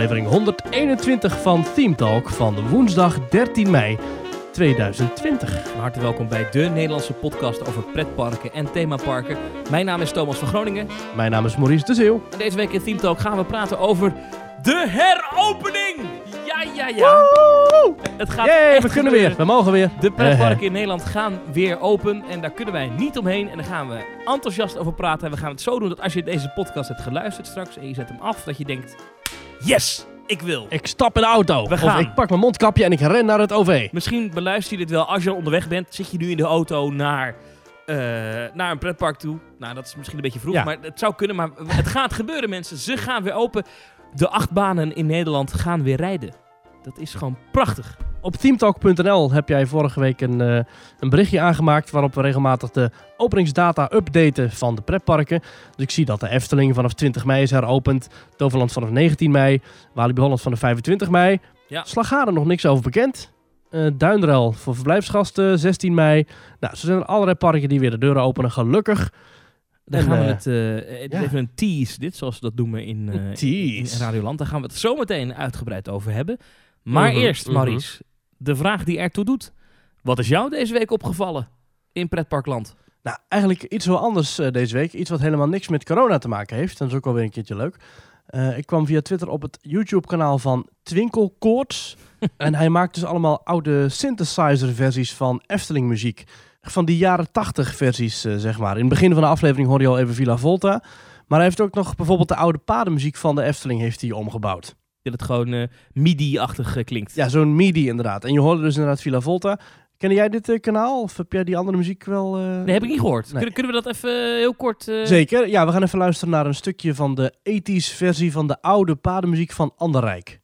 aflevering 121 van Team Talk van woensdag 13 mei 2020. Hartelijk welkom bij de Nederlandse podcast over pretparken en themaparken. Mijn naam is Thomas van Groningen. Mijn naam is Maurice de Zeeuw. En deze week in Team Talk gaan we praten over de heropening. Ja, ja, ja. Woe! Het gaat Yay, echt we kunnen gebeuren. weer, we mogen weer. De pretparken Eh, in Nederland gaan weer open en daar kunnen wij niet omheen. En daar gaan we enthousiast over praten. En we gaan het zo doen dat als je deze podcast hebt geluisterd straks en je zet hem af, dat je denkt, yes, ik wil. Ik stap in de auto. We Of gaan. ik pak mijn mondkapje en ik ren naar het OV. Misschien beluister je dit wel als je onderweg bent. Zit je nu in de auto naar, eh, naar een pretpark toe? Nou, dat is misschien een beetje vroeg, Ja. maar het zou kunnen. Maar het gaat gebeuren, mensen. Ze gaan weer open. De achtbanen in Nederland gaan weer rijden. Dat is gewoon prachtig. Op teamtalk.nl heb jij vorige week een, eh, een berichtje aangemaakt waarop we regelmatig de openingsdata updaten van de pretparken. Dus ik zie dat de Efteling vanaf 20 mei is heropend, Toverland vanaf 19 mei, Walibi Holland vanaf 25 mei. Ja. Nog niks over bekend. Duinrel voor verblijfsgasten 16 mei. Nou, zo zijn er allerlei parken die weer de deuren openen, gelukkig. Dan En, gaan we eh, het, ja. even een tease, dit zoals ze dat noemen in, Een tease. in Radioland. Daar gaan we het zo meteen uitgebreid over hebben. Maar Mhm, eerst, mhm. Maurice, de vraag die ertoe doet. Wat is jou deze week opgevallen in pretparkland? Nou, eigenlijk iets heel anders eh, deze week. Iets wat helemaal niks met corona te maken heeft. Dat is ook alweer een keertje leuk. Eh, ik kwam via Twitter op het YouTube-kanaal van Twinkelkoorts. en hij maakt dus allemaal oude synthesizer-versies van Efteling-muziek. Van die jaren 80 versies, eh, zeg maar. In het begin van de aflevering hoorde je al even Villa Volta. Maar hij heeft ook nog bijvoorbeeld de oude padenmuziek van de Efteling heeft hij omgebouwd. Dat het gewoon eh, MIDI-achtig eh, klinkt. Ja, zo'n MIDI inderdaad. En je hoorde dus inderdaad Villa Volta. Ken jij dit eh, kanaal? Of heb jij die andere muziek wel... Nee, heb ik niet gehoord. Nee. Kunnen, kunnen we dat even heel kort... Zeker. Ja, we gaan even luisteren naar een stukje van de 80s versie van de oude padenmuziek van Anderrijk.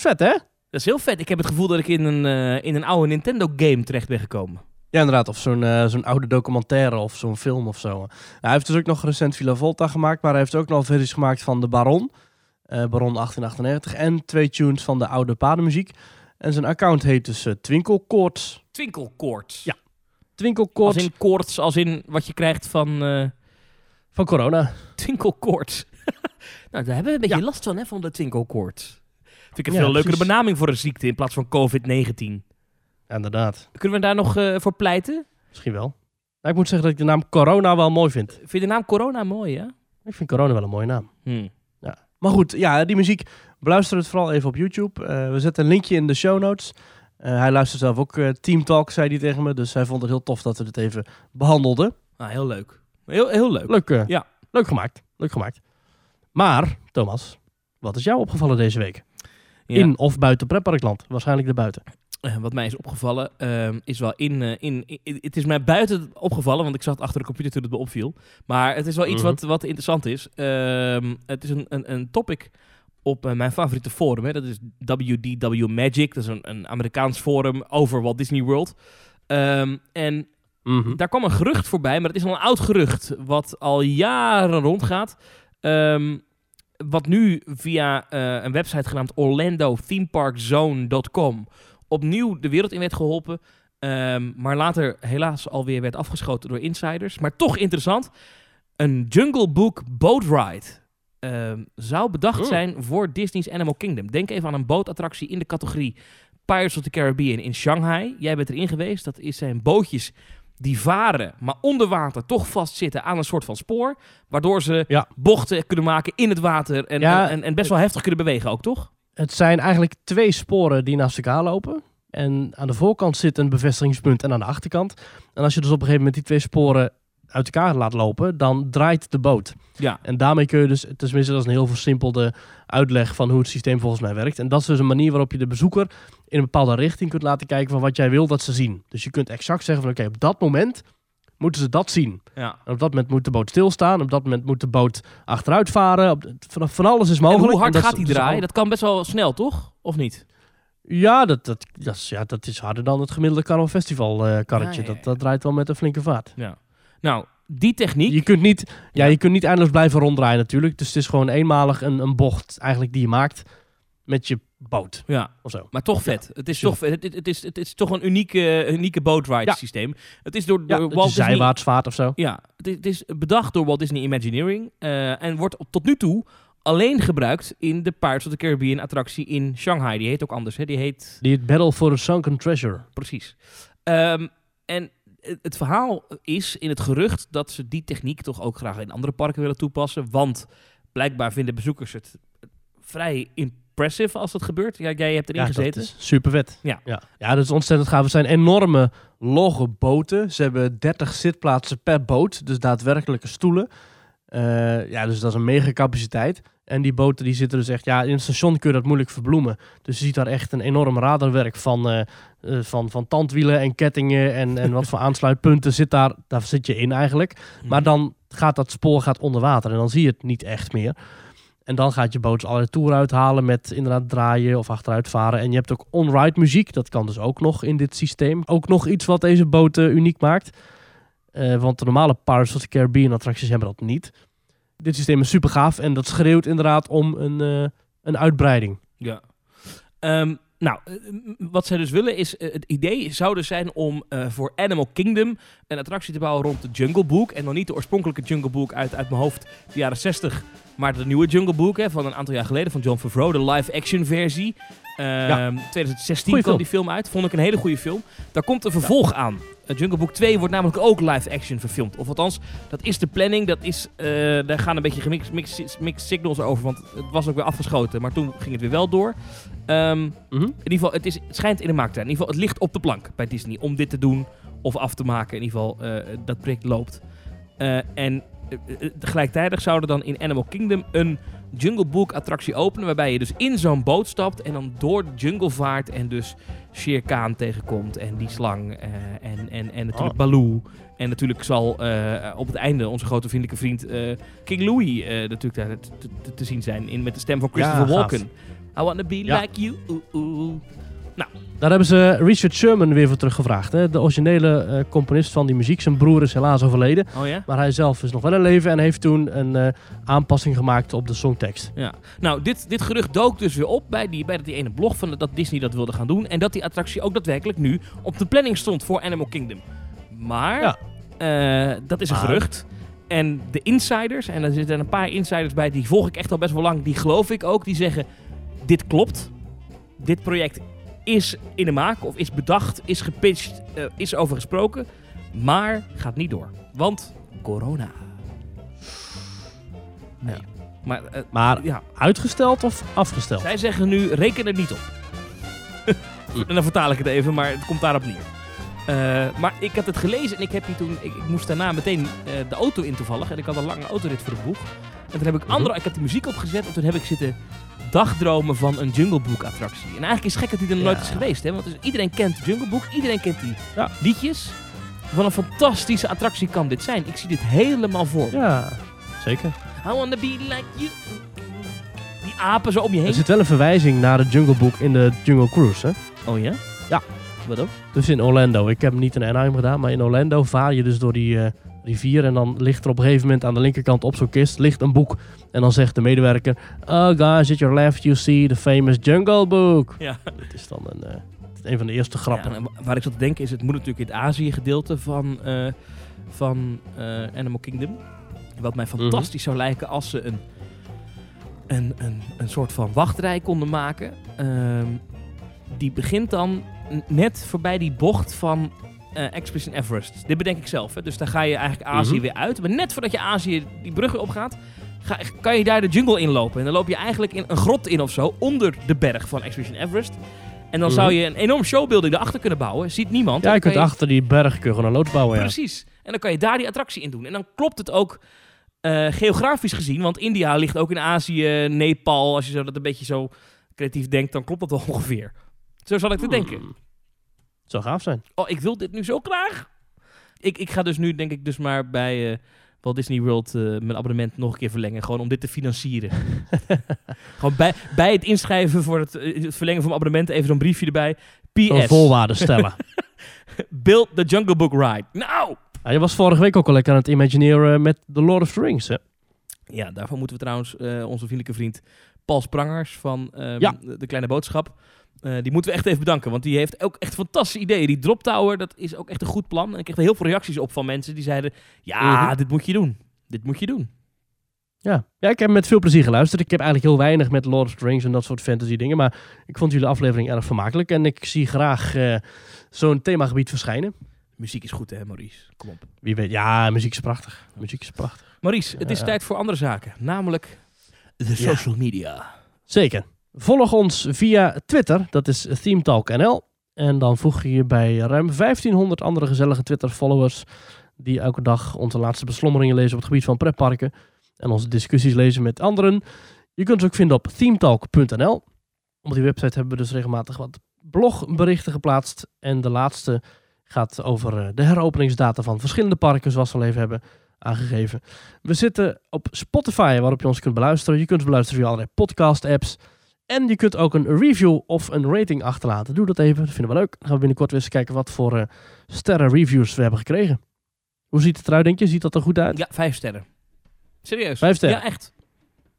Vet, hè? Dat is heel vet. Ik heb het gevoel dat ik in een, eh, in een oude Nintendo-game terecht ben gekomen. Ja, inderdaad. Of zo'n eh, zo'n oude documentaire of zo'n film of zo. Nou, hij heeft dus ook nog recent Villa Volta gemaakt, maar hij heeft ook nog versies gemaakt van de Baron. eh, Baron 1898 en twee tunes van de oude padenmuziek. En zijn account heet dus eh, Twinkelkoorts. Twinkelkoorts. Ja. Als Twinkelkoorts in koorts, als in wat je krijgt van van corona. twinkelkoorts. nou, daar hebben we een beetje Ja. last van, hè, van de twinkelkoorts. Vind ik een Ja, veel leukere precies. benaming voor een ziekte in plaats van COVID-19. Ja, inderdaad. Kunnen we daar nog eh, voor pleiten? Misschien wel. Nou, ik moet zeggen dat ik de naam corona wel mooi vind. Vind je de naam corona mooi, hè? Ik vind corona wel een mooie naam. Hm. Maar goed, ja, die muziek, beluister het vooral even op YouTube. Eh, we zetten een linkje in de show notes. Eh, hij luistert zelf ook Team Talk, zei hij tegen me. Dus hij vond het heel tof dat we dit even behandelden. Nou, heel leuk. Heel, heel leuk. Leuk, Ja. leuk gemaakt. Leuk gemaakt. Maar, Thomas, wat is jou opgevallen deze week? Ja. In of buiten pretparkland? Waarschijnlijk erbuiten. Eh, wat mij is opgevallen, ehm, is wel in, eh, in, in- Het is mij buiten opgevallen, want ik zat achter de computer toen het me opviel. Maar het is wel iets Mhm. wat, wat interessant is. Ehm, het is een, een, een topic op eh, mijn favoriete forum. Hè. Dat is WDW Magic. Dat is een, een Amerikaans forum over Walt Disney World. Ehm, en Mhm. daar kwam een gerucht voorbij, maar het is al een oud gerucht. Wat al jaren rondgaat. Wat nu via eh, een website genaamd OrlandoThemeParkZone.com opnieuw de wereld in werd geholpen. Ehm, maar later helaas alweer werd afgeschoten door insiders. Maar toch interessant. Een Jungle Book boat ride ehm, zou bedacht Oh. zijn voor Disney's Animal Kingdom. Denk even aan een bootattractie in de categorie Pirates of the Caribbean in Shanghai. Jij bent erin geweest. Dat is- zijn bootjes die varen, maar onder water toch vastzitten aan een soort van spoor. Waardoor ze Ja. bochten kunnen maken in het water en, Ja, en, en, en best wel heftig kunnen bewegen ook, toch? Het zijn eigenlijk twee sporen die naast elkaar lopen. En aan de voorkant zit een bevestigingspunt en aan de achterkant. En als je dus op een gegeven moment die twee sporen uit elkaar laat lopen, dan draait de boot. Ja. En daarmee kun je dus, tenminste dat is een heel versimpelde uitleg van hoe het systeem volgens mij werkt. En dat is dus een manier waarop je de bezoeker in een bepaalde richting kunt laten kijken van wat jij wil dat ze zien. Dus je kunt exact zeggen van oké, op dat moment moeten ze dat zien. Ja. En op dat moment moet de boot stilstaan. Op dat moment moet de boot achteruit varen. Op, van, van alles is mogelijk. En hoe hard En gaat is draaien? al- Dat kan best wel snel, toch? Of niet? Ja, dat, dat, dat, is, ja, dat is harder dan het gemiddelde Carnaval Festival karretje. Ja, ja, ja. Dat, dat draait wel met een flinke vaart. Ja. Nou, die techniek... Je kunt niet, ja, Ja. je kunt niet eindeloos blijven ronddraaien natuurlijk. Dus het is gewoon eenmalig een, een bocht eigenlijk die je maakt met je boot Ja, of zo. maar toch vet. Het is Sure. toch. Het, het, is, het is toch een unieke, unieke boat ride Ja. systeem. Het is door, Walt Disney... zijwaarts vaart of zo. Ja, het is, het is bedacht door Walt Disney Imagineering eh, en wordt op- tot nu toe alleen gebruikt in de Pirates of the Caribbean attractie in Shanghai. Die heet ook anders, hè? Die heet Die Battle for the Sunken Treasure. precies. Ehm, en het- verhaal is in het gerucht dat ze die techniek toch ook graag in andere parken willen toepassen, want blijkbaar vinden bezoekers het vrij impressive als dat gebeurt. Ja, jij hebt erin Ja, gezeten. dat is super vet. Ja. Ja. ja, dat is ontzettend gaaf. Het zijn enorme logge boten. Ze hebben 30 zitplaatsen per boot, dus daadwerkelijke stoelen. Eh, ja, dus dat is een mega capaciteit. En die boten die zitten dus echt, ja, in het station kun je dat moeilijk verbloemen. Dus je ziet daar echt een enorm radarwerk van, eh, eh, van, van tandwielen en kettingen en, en wat voor aansluitpunten zit daar. Daar zit je in eigenlijk. Maar dan gaat dat spoor gaat onder water en dan zie je het niet echt meer. En dan gaat je boot allerlei toeren uithalen met inderdaad draaien of achteruit varen. En je hebt ook on-ride muziek. Dat kan dus ook nog in dit systeem. Ook nog iets wat deze boten uniek maakt. Eh, want de normale Pirates of the Caribbean attracties hebben dat niet. Dit systeem is super gaaf en dat schreeuwt inderdaad om een, eh, een uitbreiding. Ja. Ehm, nou, eh, wat zij dus willen is, het idee zou dus zijn om voor Animal Kingdom een attractie te bouwen rond de Jungle Book. En dan niet de oorspronkelijke Jungle Book uit, uit mijn hoofd, de jaren 60, maar de nieuwe Jungle Book hè, van een aantal jaar geleden van John Favreau, de live-action versie. Ehm 2016 Goeie kwam film. die film uit, vond ik een hele goede film. Daar komt een vervolg aan. Eh, Jungle Book 2 wordt namelijk ook live-action verfilmd. Of althans, dat is de planning. Dat is, eh, daar gaan een beetje gemixed mixed, mixed signals over, want het was ook weer afgeschoten. Maar toen ging het weer wel door. Ehm, Mhm. in ieder geval, het, is, het schijnt in de markt te zijn. In ieder geval, het ligt op de plank bij Disney om dit te doen of af te maken. In ieder geval, eh, dat project loopt. En tegelijkertijd zouden dan in Animal Kingdom een Jungle Book attractie openen. Waarbij je dus in zo'n boot stapt en dan door de jungle vaart. En dus Shere Khan tegenkomt en die slang. eh, en, en, en natuurlijk Oh. Baloo. En natuurlijk zal eh, op het einde onze grote vriendelijke vriend eh, King Louis natuurlijk daar te, te- te zien zijn. In, met de stem van Christopher. Walken. I wanna be Ja. like you. Oeh. Daar hebben ze Richard Sherman weer voor teruggevraagd. Hè? De originele eh, componist van die muziek. Zijn broer is helaas overleden. Oh ja? Maar hij zelf is nog wel in leven en heeft toen een eh, aanpassing gemaakt op de songtekst. Ja. Nou, dit, dit gerucht dook dus weer op bij die, bij die ene blog van dat Disney dat wilde gaan doen. En dat die attractie ook daadwerkelijk nu op de planning stond voor Animal Kingdom. Maar, Ja. eh, dat is een Maar- gerucht. En de insiders, en er zitten een paar insiders bij, die volg ik echt al best wel lang, die geloof ik ook, die zeggen, dit klopt. Dit project is in de maak, of is bedacht, is gepitcht, eh, is over gesproken, maar gaat niet door. Want corona. Nee. Ja. Maar eh, Maar ja, uitgesteld of afgesteld? zij zeggen nu, reken er niet op. en dan vertaal ik het even, maar het komt daarop neer. Eh, maar ik had het gelezen en ik, heb hier toen, ik, ik moest daarna meteen de auto in toevallig. En ik had een lange autorit voor het boek. En toen heb ik Mhm. andere, ik heb de muziek opgezet en toen heb ik zitten dagdromen van een Jungle Book attractie. En eigenlijk is het gek dat die er nog nooit is geweest. Hè? Want dus iedereen kent Jungle Book, iedereen kent die Ja. liedjes. Wat een fantastische attractie kan dit zijn. Ik zie dit helemaal voor. Ja, zeker. I wanna be like you. Die apen zo om je Er heen. zit wel een verwijzing naar de Jungle Book in de Jungle Cruise. Hè? Oh ja? Ja. Wat ook? Dus in Orlando. Ik heb hem niet in Anaheim gedaan, maar in Orlando vaar je dus door die eh, rivier. En dan ligt er op een gegeven moment aan de linkerkant op zo'n kist ligt een boek. En dan zegt de medewerker: Oh guys, at your left you see the famous Jungle Book. Ja. Dat is dan een, eh, een van de eerste grappen. Ja, waar ik zat te denken is, het moet natuurlijk in het Azië gedeelte van, eh, van eh, Animal Kingdom. Wat mij fantastisch zou lijken als ze een, een, een, een soort van wachtrij konden maken. Ehm, die begint dan net voorbij die bocht van eh Expedition Everest. Dit bedenk ik zelf. Hè. Dus daar ga je eigenlijk Azië Mhm. weer uit. Maar net voordat je Azië die bruggen opgaat, ga, kan je daar de jungle inlopen. En dan loop je eigenlijk in een grot in of zo, onder de berg van Expedition Everest. En dan Mhm. zou je een enorm showbuilding erachter kunnen bouwen. Ziet niemand. Ja, je kunt achter die berg kun je gewoon een loods bouwen. Ja. Precies. En dan kan je daar die attractie in doen. En dan klopt het ook eh, geografisch gezien. Want India ligt ook in Azië, Nepal. Als je zo dat een beetje zo creatief denkt, dan klopt dat wel ongeveer. Zo zal ik te denken. Zou gaaf zijn. Oh, ik wil dit nu zo graag. Ik, ik ga dus nu, denk ik, dus maar bij eh, Walt Disney World eh, mijn abonnement nog een keer verlengen. Gewoon om dit te financieren. gewoon bij, bij het inschrijven voor het, eh, het verlengen van mijn abonnement even zo'n briefje erbij. Een PS. voorwaarden stellen. Build the Jungle Book Ride. Nou! Ja, je was vorige week ook al lekker aan het imagineren met The Lord of the Rings. Hè? Ja, daarvoor moeten we trouwens onze vriendelijke vriend Paul Sprangers van ehm, Ja. de, Kleine Boodschap. eh, die moeten we echt even bedanken, want die heeft ook echt fantastische ideeën. Die Drop Tower, dat is ook echt een goed plan. En ik kreeg er heel veel reacties op van mensen die zeiden... Ja, Mhm. dit moet je doen. Dit moet je doen. Ja. ja, ik heb met veel plezier geluisterd. Ik heb eigenlijk heel weinig met Lord of the Rings en dat soort fantasy dingen. Maar ik vond jullie aflevering erg vermakelijk. En ik zie graag eh, zo'n themagebied verschijnen. Muziek is goed, hè, Maurice? Kom op. Wie weet. Ja, muziek is prachtig. Muziek is prachtig. Maurice, het is Ja. tijd voor andere zaken. Namelijk de social media. Zeker. Volg ons via Twitter. Dat is ThemeTalkNL. En dan voeg je je bij ruim 1500 andere gezellige Twitter-followers. Die elke dag onze laatste beslommeringen lezen op het gebied van pretparken. En onze discussies lezen met anderen. Je kunt ons ook vinden op themetalk.nl. Op die website hebben we dus regelmatig wat blogberichten geplaatst. En de laatste gaat over eh, de heropeningsdata van verschillende parken, zoals we al even hebben aangegeven. We zitten op Spotify, waarop je ons kunt beluisteren. Je kunt beluisteren via allerlei podcast-apps. En je kunt ook een review of een rating achterlaten. Doe dat even, dat vinden we leuk. Dan gaan we binnenkort weer eens kijken wat voor eh sterren-reviews we hebben gekregen. Hoe ziet het eruit, denk je? Ziet dat er goed uit? Ja, vijf sterren. Serieus? Vijf sterren? Ja, echt.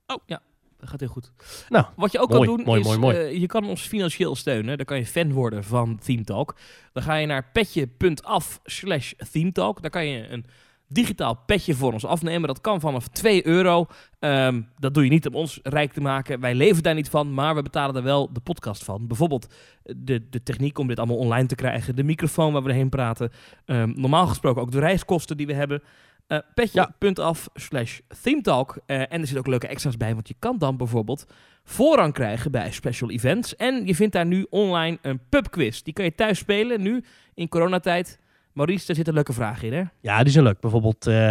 Oh, ja. Dat gaat heel goed. Nou, Wat je ook mooi, kan doen mooi, is, mooi, eh, je kan ons financieel steunen. Dan kan je fan worden van Theme Talk. Dan ga je naar petje.af slash. Daar kan je een digitaal petje voor ons afnemen. Dat kan vanaf 2 euro. Ehm, dat doe je niet om ons rijk te maken. Wij leven daar niet van, maar we betalen er wel de podcast van. Bijvoorbeeld de, de techniek om dit allemaal online te krijgen. De microfoon waar we erheen praten. Ehm, normaal gesproken ook de reiskosten die we hebben. Eh petje.af slash themetalk. Eh, en er zitten ook leuke extra's bij, want je kan dan bijvoorbeeld voorrang krijgen bij special events. En je vindt daar nu online een pubquiz. Die kan je thuis spelen, nu in coronatijd. Maurice, daar zitten leuke vragen in, hè? Ja, die zijn leuk. Bijvoorbeeld eh,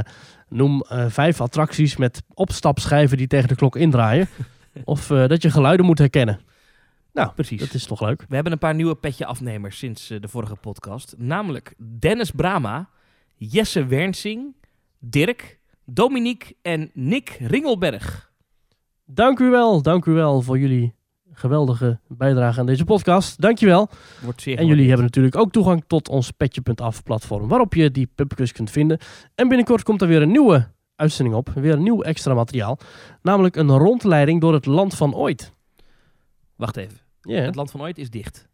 noem eh, vijf attracties met opstapschijven die tegen de klok indraaien. of eh, dat je geluiden moet herkennen. Nou, Precies. dat is toch leuk. We hebben een paar nieuwe petje-afnemers sinds de vorige podcast. Namelijk Dennis Brama, Jesse Wernsing, Dirk, Dominique en Nick Ringelberg. Dank u wel, dank u wel voor jullie geweldige bijdrage aan deze podcast. Dank je wel. Wordt zeer En jullie hebben natuurlijk ook toegang tot ons Petje.af platform, waarop je die pubquiz kunt vinden. En binnenkort komt er weer een nieuwe uitzending op, weer een nieuw extra materiaal. Namelijk een rondleiding door het land van ooit. Wacht even. Het land van ooit is dicht.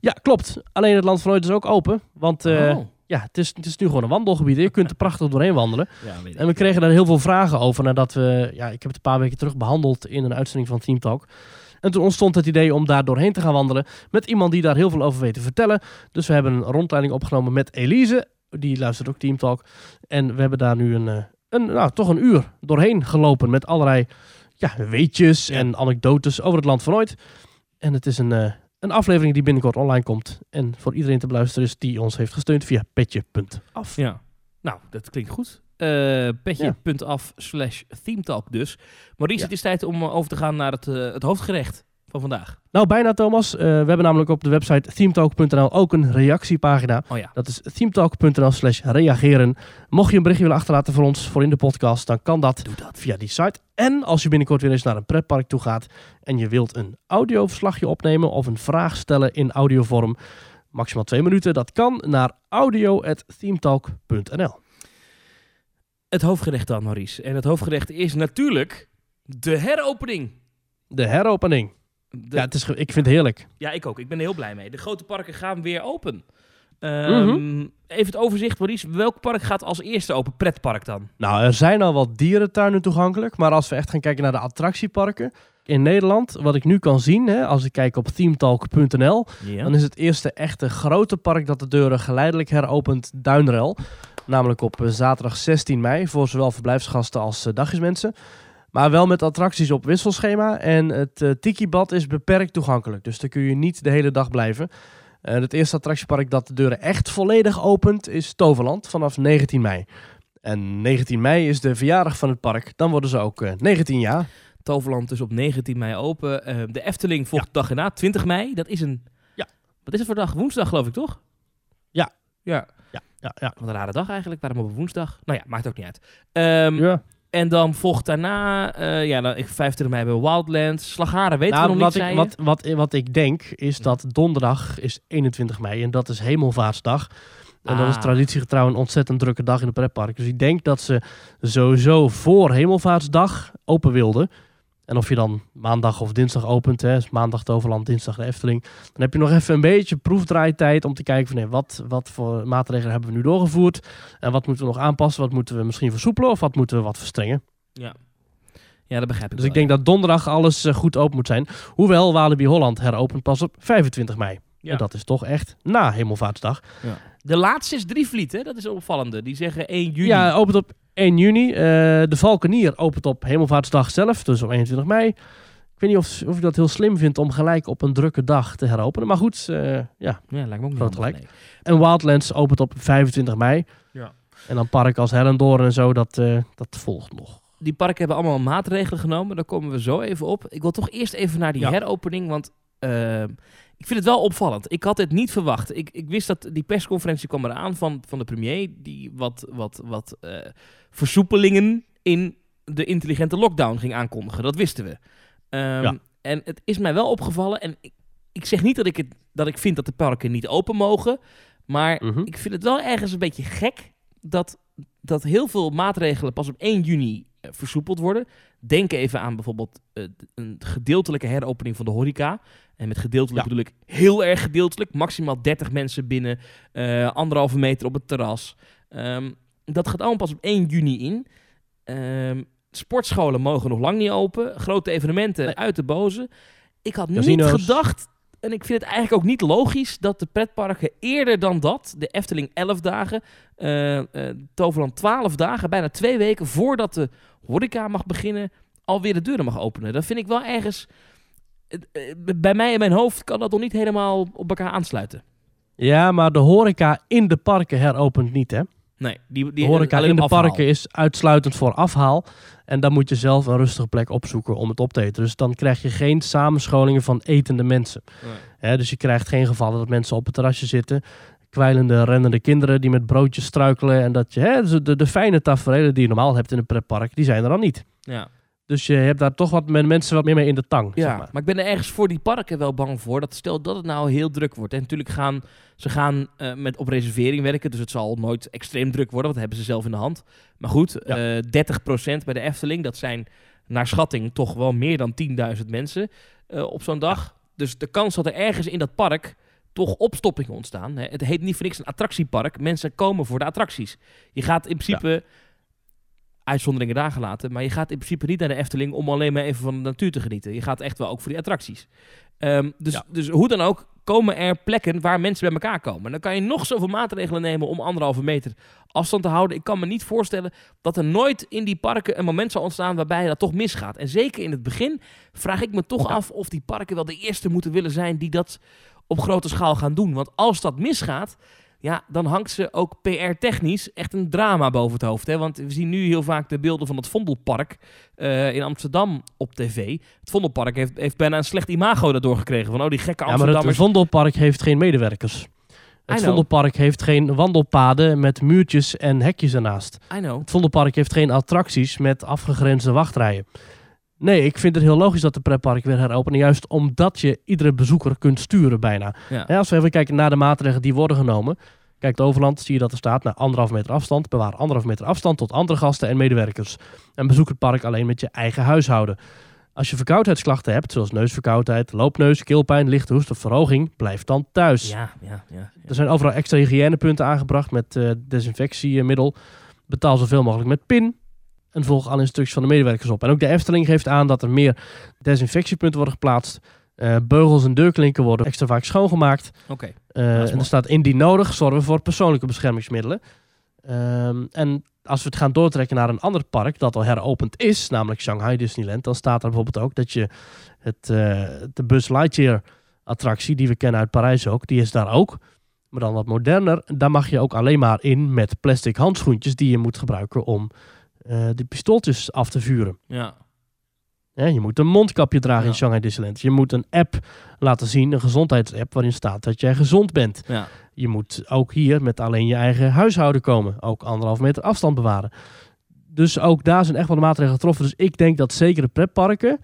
ja klopt. Alleen het land van ooit is ook open, want eh, Oh. ja, het, is, het is nu gewoon een wandelgebied. Je kunt er prachtig doorheen wandelen. Ja. En we kregen daar heel veel vragen over nadat we, ja, ik heb het een paar weken terug behandeld in een uitzending van Team Talk. En toen ontstond het idee om daar doorheen te gaan wandelen met iemand die daar heel veel over weet te vertellen. Dus we hebben een rondleiding opgenomen met Elise, die luistert ook Team Talk. En we hebben daar nu een, eh, een nou, toch een uur doorheen gelopen met allerlei ja, weetjes en anekdotes over het land van ooit. En het is een, eh, een aflevering die binnenkort online komt. En voor iedereen te beluisteren is die ons heeft gesteund via petje.af. Ja. Nou, dat klinkt goed. Eh petje.af slash themetalk dus. Maurice, Ja. het is tijd om eh, over te gaan naar het, eh, het hoofdgerecht van vandaag. Nou, bijna Thomas. We hebben namelijk op de website themetalk.nl ook een reactiepagina. Oh ja. Dat is themetalk.nl slash reageren. Mocht je een berichtje willen achterlaten voor ons, voor in de podcast, dan kan dat Doe dat. via die site. En als je binnenkort weer eens naar een pretpark toe gaat en je wilt een audioverslagje opnemen of een vraag stellen in audiovorm, maximaal twee minuten, dat kan naar audio.themetalk.nl. Het hoofdgerecht dan, Maurice. En het hoofdgerecht is natuurlijk de heropening. De heropening. De- Ja, het is, ik vind het heerlijk. Ja, ik ook. Ik ben er heel blij mee. De grote parken gaan weer open. Ehm, Even het overzicht, Maurice. Welk park gaat als eerste open? Pretpark dan? Nou, er zijn al wat dierentuinen toegankelijk, maar als we echt gaan kijken naar de attractieparken in Nederland, wat ik nu kan zien, hè, als ik kijk op themetalk.nl, dan is het eerste echte grote park dat de deuren geleidelijk heropent Duinrel. Namelijk op zaterdag 16 mei voor zowel verblijfsgasten als eh, dagjesmensen. Maar wel met attracties op wisselschema. En het eh Tiki-bad is beperkt toegankelijk. Dus daar kun je niet de hele dag blijven. Eh, het eerste attractiepark dat de deuren echt volledig opent is Toverland vanaf 19 mei. En 19 mei is de verjaardag van het park. Dan worden ze ook eh, 19 jaar. Toverland dus op 19 mei open. De Efteling volgt de dag erna, 20 mei. Dat is een... Ja. Wat is het voor dag? Woensdag geloof ik, toch? Ja. Ja. Ja, ja, ja. Wat een rare dag eigenlijk. Waarom op een woensdag? Nou ja, maakt ook niet uit. Ehm, ja. En dan volgt daarna, eh, ja, dan, ik 25 mei bij Wildlands. Slagharen weten Nou, we nog wat, niet, ik, je? wat, wat, wat ik denk is dat donderdag is 21 mei en dat is hemelvaartsdag. En dat is Ah. traditiegetrouw een ontzettend drukke dag in de pretpark. Dus ik denk dat ze sowieso voor hemelvaartsdag open wilden. En of je dan maandag of dinsdag opent, hè, is maandag Toverland, dinsdag de Efteling. Dan heb je nog even een beetje proefdraaitijd om te kijken van nee, wat, wat voor maatregelen hebben we nu doorgevoerd. En wat moeten we nog aanpassen, wat moeten we misschien versoepelen of wat moeten we wat verstrengen. Ja. ja, dat begrijp ik Dus wel, ik denk ja. dat donderdag alles eh, goed open moet zijn. Hoewel Walibi Holland heropent pas op 25 mei. Ja. En dat is toch echt na Hemelvaartsdag. De laatste is Drievliet, hè? Dat is opvallende. Die zeggen 1 juni. Ja, opent op 1 juni. Eh, de Valkenier opent op Hemelvaartsdag zelf, dus op 21 mei. Ik weet niet of, of je dat heel slim vindt om gelijk op een drukke dag te heropenen. Maar goed, eh, ja. Ja, lijkt me ook niet gelijk. En Wildlands opent op 25 mei. Ja. En dan park als Hellendoorn en zo, dat, eh, dat volgt nog. Die parken hebben allemaal maatregelen genomen. Daar komen we zo even op. Ik wil toch eerst even naar die Ja. heropening. Want eh, ik vind het wel opvallend. Ik had het niet verwacht. Ik, ik wist dat die persconferentie kwam eraan van, van de premier. Die wat, wat, wat eh, versoepelingen in de intelligente lockdown ging aankondigen. Dat wisten we. Ehm, Ja. En het is mij wel opgevallen. En ik, ik zeg niet dat ik, het, dat ik vind dat de parken niet open mogen. Maar Mhm. ik vind het wel ergens een beetje gek dat, dat heel veel maatregelen pas op 1 juni versoepeld worden. Denk even aan bijvoorbeeld eh, een gedeeltelijke heropening van de horeca. En met gedeeltelijk Ja. bedoel ik heel erg gedeeltelijk. Maximaal 30 mensen binnen, eh, anderhalve meter op het terras. Ehm, dat gaat allemaal pas op 1 juni in. Ehm, sportscholen mogen nog lang niet open. Grote evenementen Nee. uit de boze. Ik had niet gedacht, en ik vind het eigenlijk ook niet logisch, dat de pretparken eerder dan dat, de Efteling 11 dagen, eh, Toverland 12 dagen, bijna twee weken voordat de horeca mag beginnen, alweer de deuren mag openen. Dat vind ik wel ergens. eh, Bij mij in mijn hoofd kan dat nog niet helemaal op elkaar aansluiten. Ja, maar de horeca in de parken heropent niet, hè? Nee, die, die horeca alleen in de afhaal. parken is uitsluitend voor afhaal. En dan moet je zelf een rustige plek opzoeken om het op te eten. Dus dan krijg je geen samenscholingen van etende mensen. Nee. Hè, dus je krijgt geen gevallen dat mensen op het terrasje zitten. Kwijlende, rennende kinderen die met broodjes struikelen. En dat je, hè, dus de, de fijne tafereelen die je normaal hebt in een pretpark, die zijn er dan niet. Ja. Dus je hebt daar toch wat met mensen wat meer mee in de tang. Ja, zeg maar. maar. ik ben er ergens voor die parken wel bang voor. Dat stel dat het nou heel druk wordt. En natuurlijk gaan ze gaan eh, met op reservering werken. Dus het zal nooit extreem druk worden. Want dat hebben ze zelf in de hand. Maar goed, Ja. eh 30% bij de Efteling. Dat zijn naar schatting toch wel meer dan 10.000 mensen eh, op zo'n dag. Dus de kans dat er ergens in dat park toch opstoppingen ontstaan. Hè. Het heet niet voor niks een attractiepark. Mensen komen voor de attracties. Je gaat in principe... Uitzonderingen daar gelaten. Maar je gaat in principe niet naar de Efteling om alleen maar even van de natuur te genieten. Je gaat echt wel ook voor die attracties. Ehm, dus, Ja. dus hoe dan ook komen er plekken waar mensen bij elkaar komen. Dan kan je nog zoveel maatregelen nemen om anderhalve meter afstand te houden. Ik kan me niet voorstellen dat er nooit in die parken een moment zal ontstaan waarbij dat toch misgaat. En zeker in het begin vraag ik me toch Ja. af of die parken wel de eerste moeten willen zijn die dat op grote schaal gaan doen. Want als dat misgaat, ja, dan hangt ze ook PR-technisch echt een drama boven het hoofd. Hè? Want we zien nu heel vaak de beelden van het Vondelpark eh, in Amsterdam op tv. Het Vondelpark heeft, heeft bijna een slecht imago daardoor gekregen. Van, oh, die gekke Ja, maar het Amsterdammers. Vondelpark heeft geen medewerkers. Het. Vondelpark heeft geen wandelpaden met muurtjes en hekjes ernaast. I know. Het Vondelpark heeft geen attracties met afgegrensde wachtrijen. Nee, ik vind het heel logisch dat de pretpark weer heropenen. Juist omdat je iedere bezoeker kunt sturen bijna. Ja. Als we even kijken naar de maatregelen die worden genomen. Kijk, Overland zie je dat er staat naar anderhalf meter afstand. Bewaar anderhalf meter afstand tot andere gasten en medewerkers. En bezoek het park alleen met je eigen huishouden. Als je verkoudheidsklachten hebt, zoals neusverkoudheid, loopneus, keelpijn, lichte hoest of verhoging, blijf dan thuis. Ja, ja, ja. ja. Er zijn overal extra hygiënepunten aangebracht met eh, desinfectiemiddel. Betaal zoveel mogelijk met PIN. En volg alle instructies van de medewerkers op. En ook de Efteling geeft aan dat er meer desinfectiepunten worden geplaatst. Eh, beugels en deurklinken worden extra vaak schoongemaakt. Oké. Eh, en er staat indien nodig zorgen we voor persoonlijke beschermingsmiddelen. Ehm, en als we het gaan doortrekken naar een ander park dat al heropend is, namelijk Shanghai Disneyland, dan staat er bijvoorbeeld ook dat je het, eh, de Buzz Lightyear attractie die we kennen uit Parijs ook, die is daar ook. Maar dan wat moderner. Daar mag je ook alleen maar in met plastic handschoentjes die je moet gebruiken om eh de pistooltjes af te vuren. Ja. Je moet een mondkapje dragen Ja. in Shanghai Disneyland. Je moet een app laten zien, een gezondheidsapp, waarin staat dat jij gezond bent. Ja. Je moet ook hier met alleen je eigen huishouden komen. Ook anderhalf meter afstand bewaren. Dus ook daar zijn echt wel de maatregelen getroffen. Dus ik denk dat zeker de pretparken,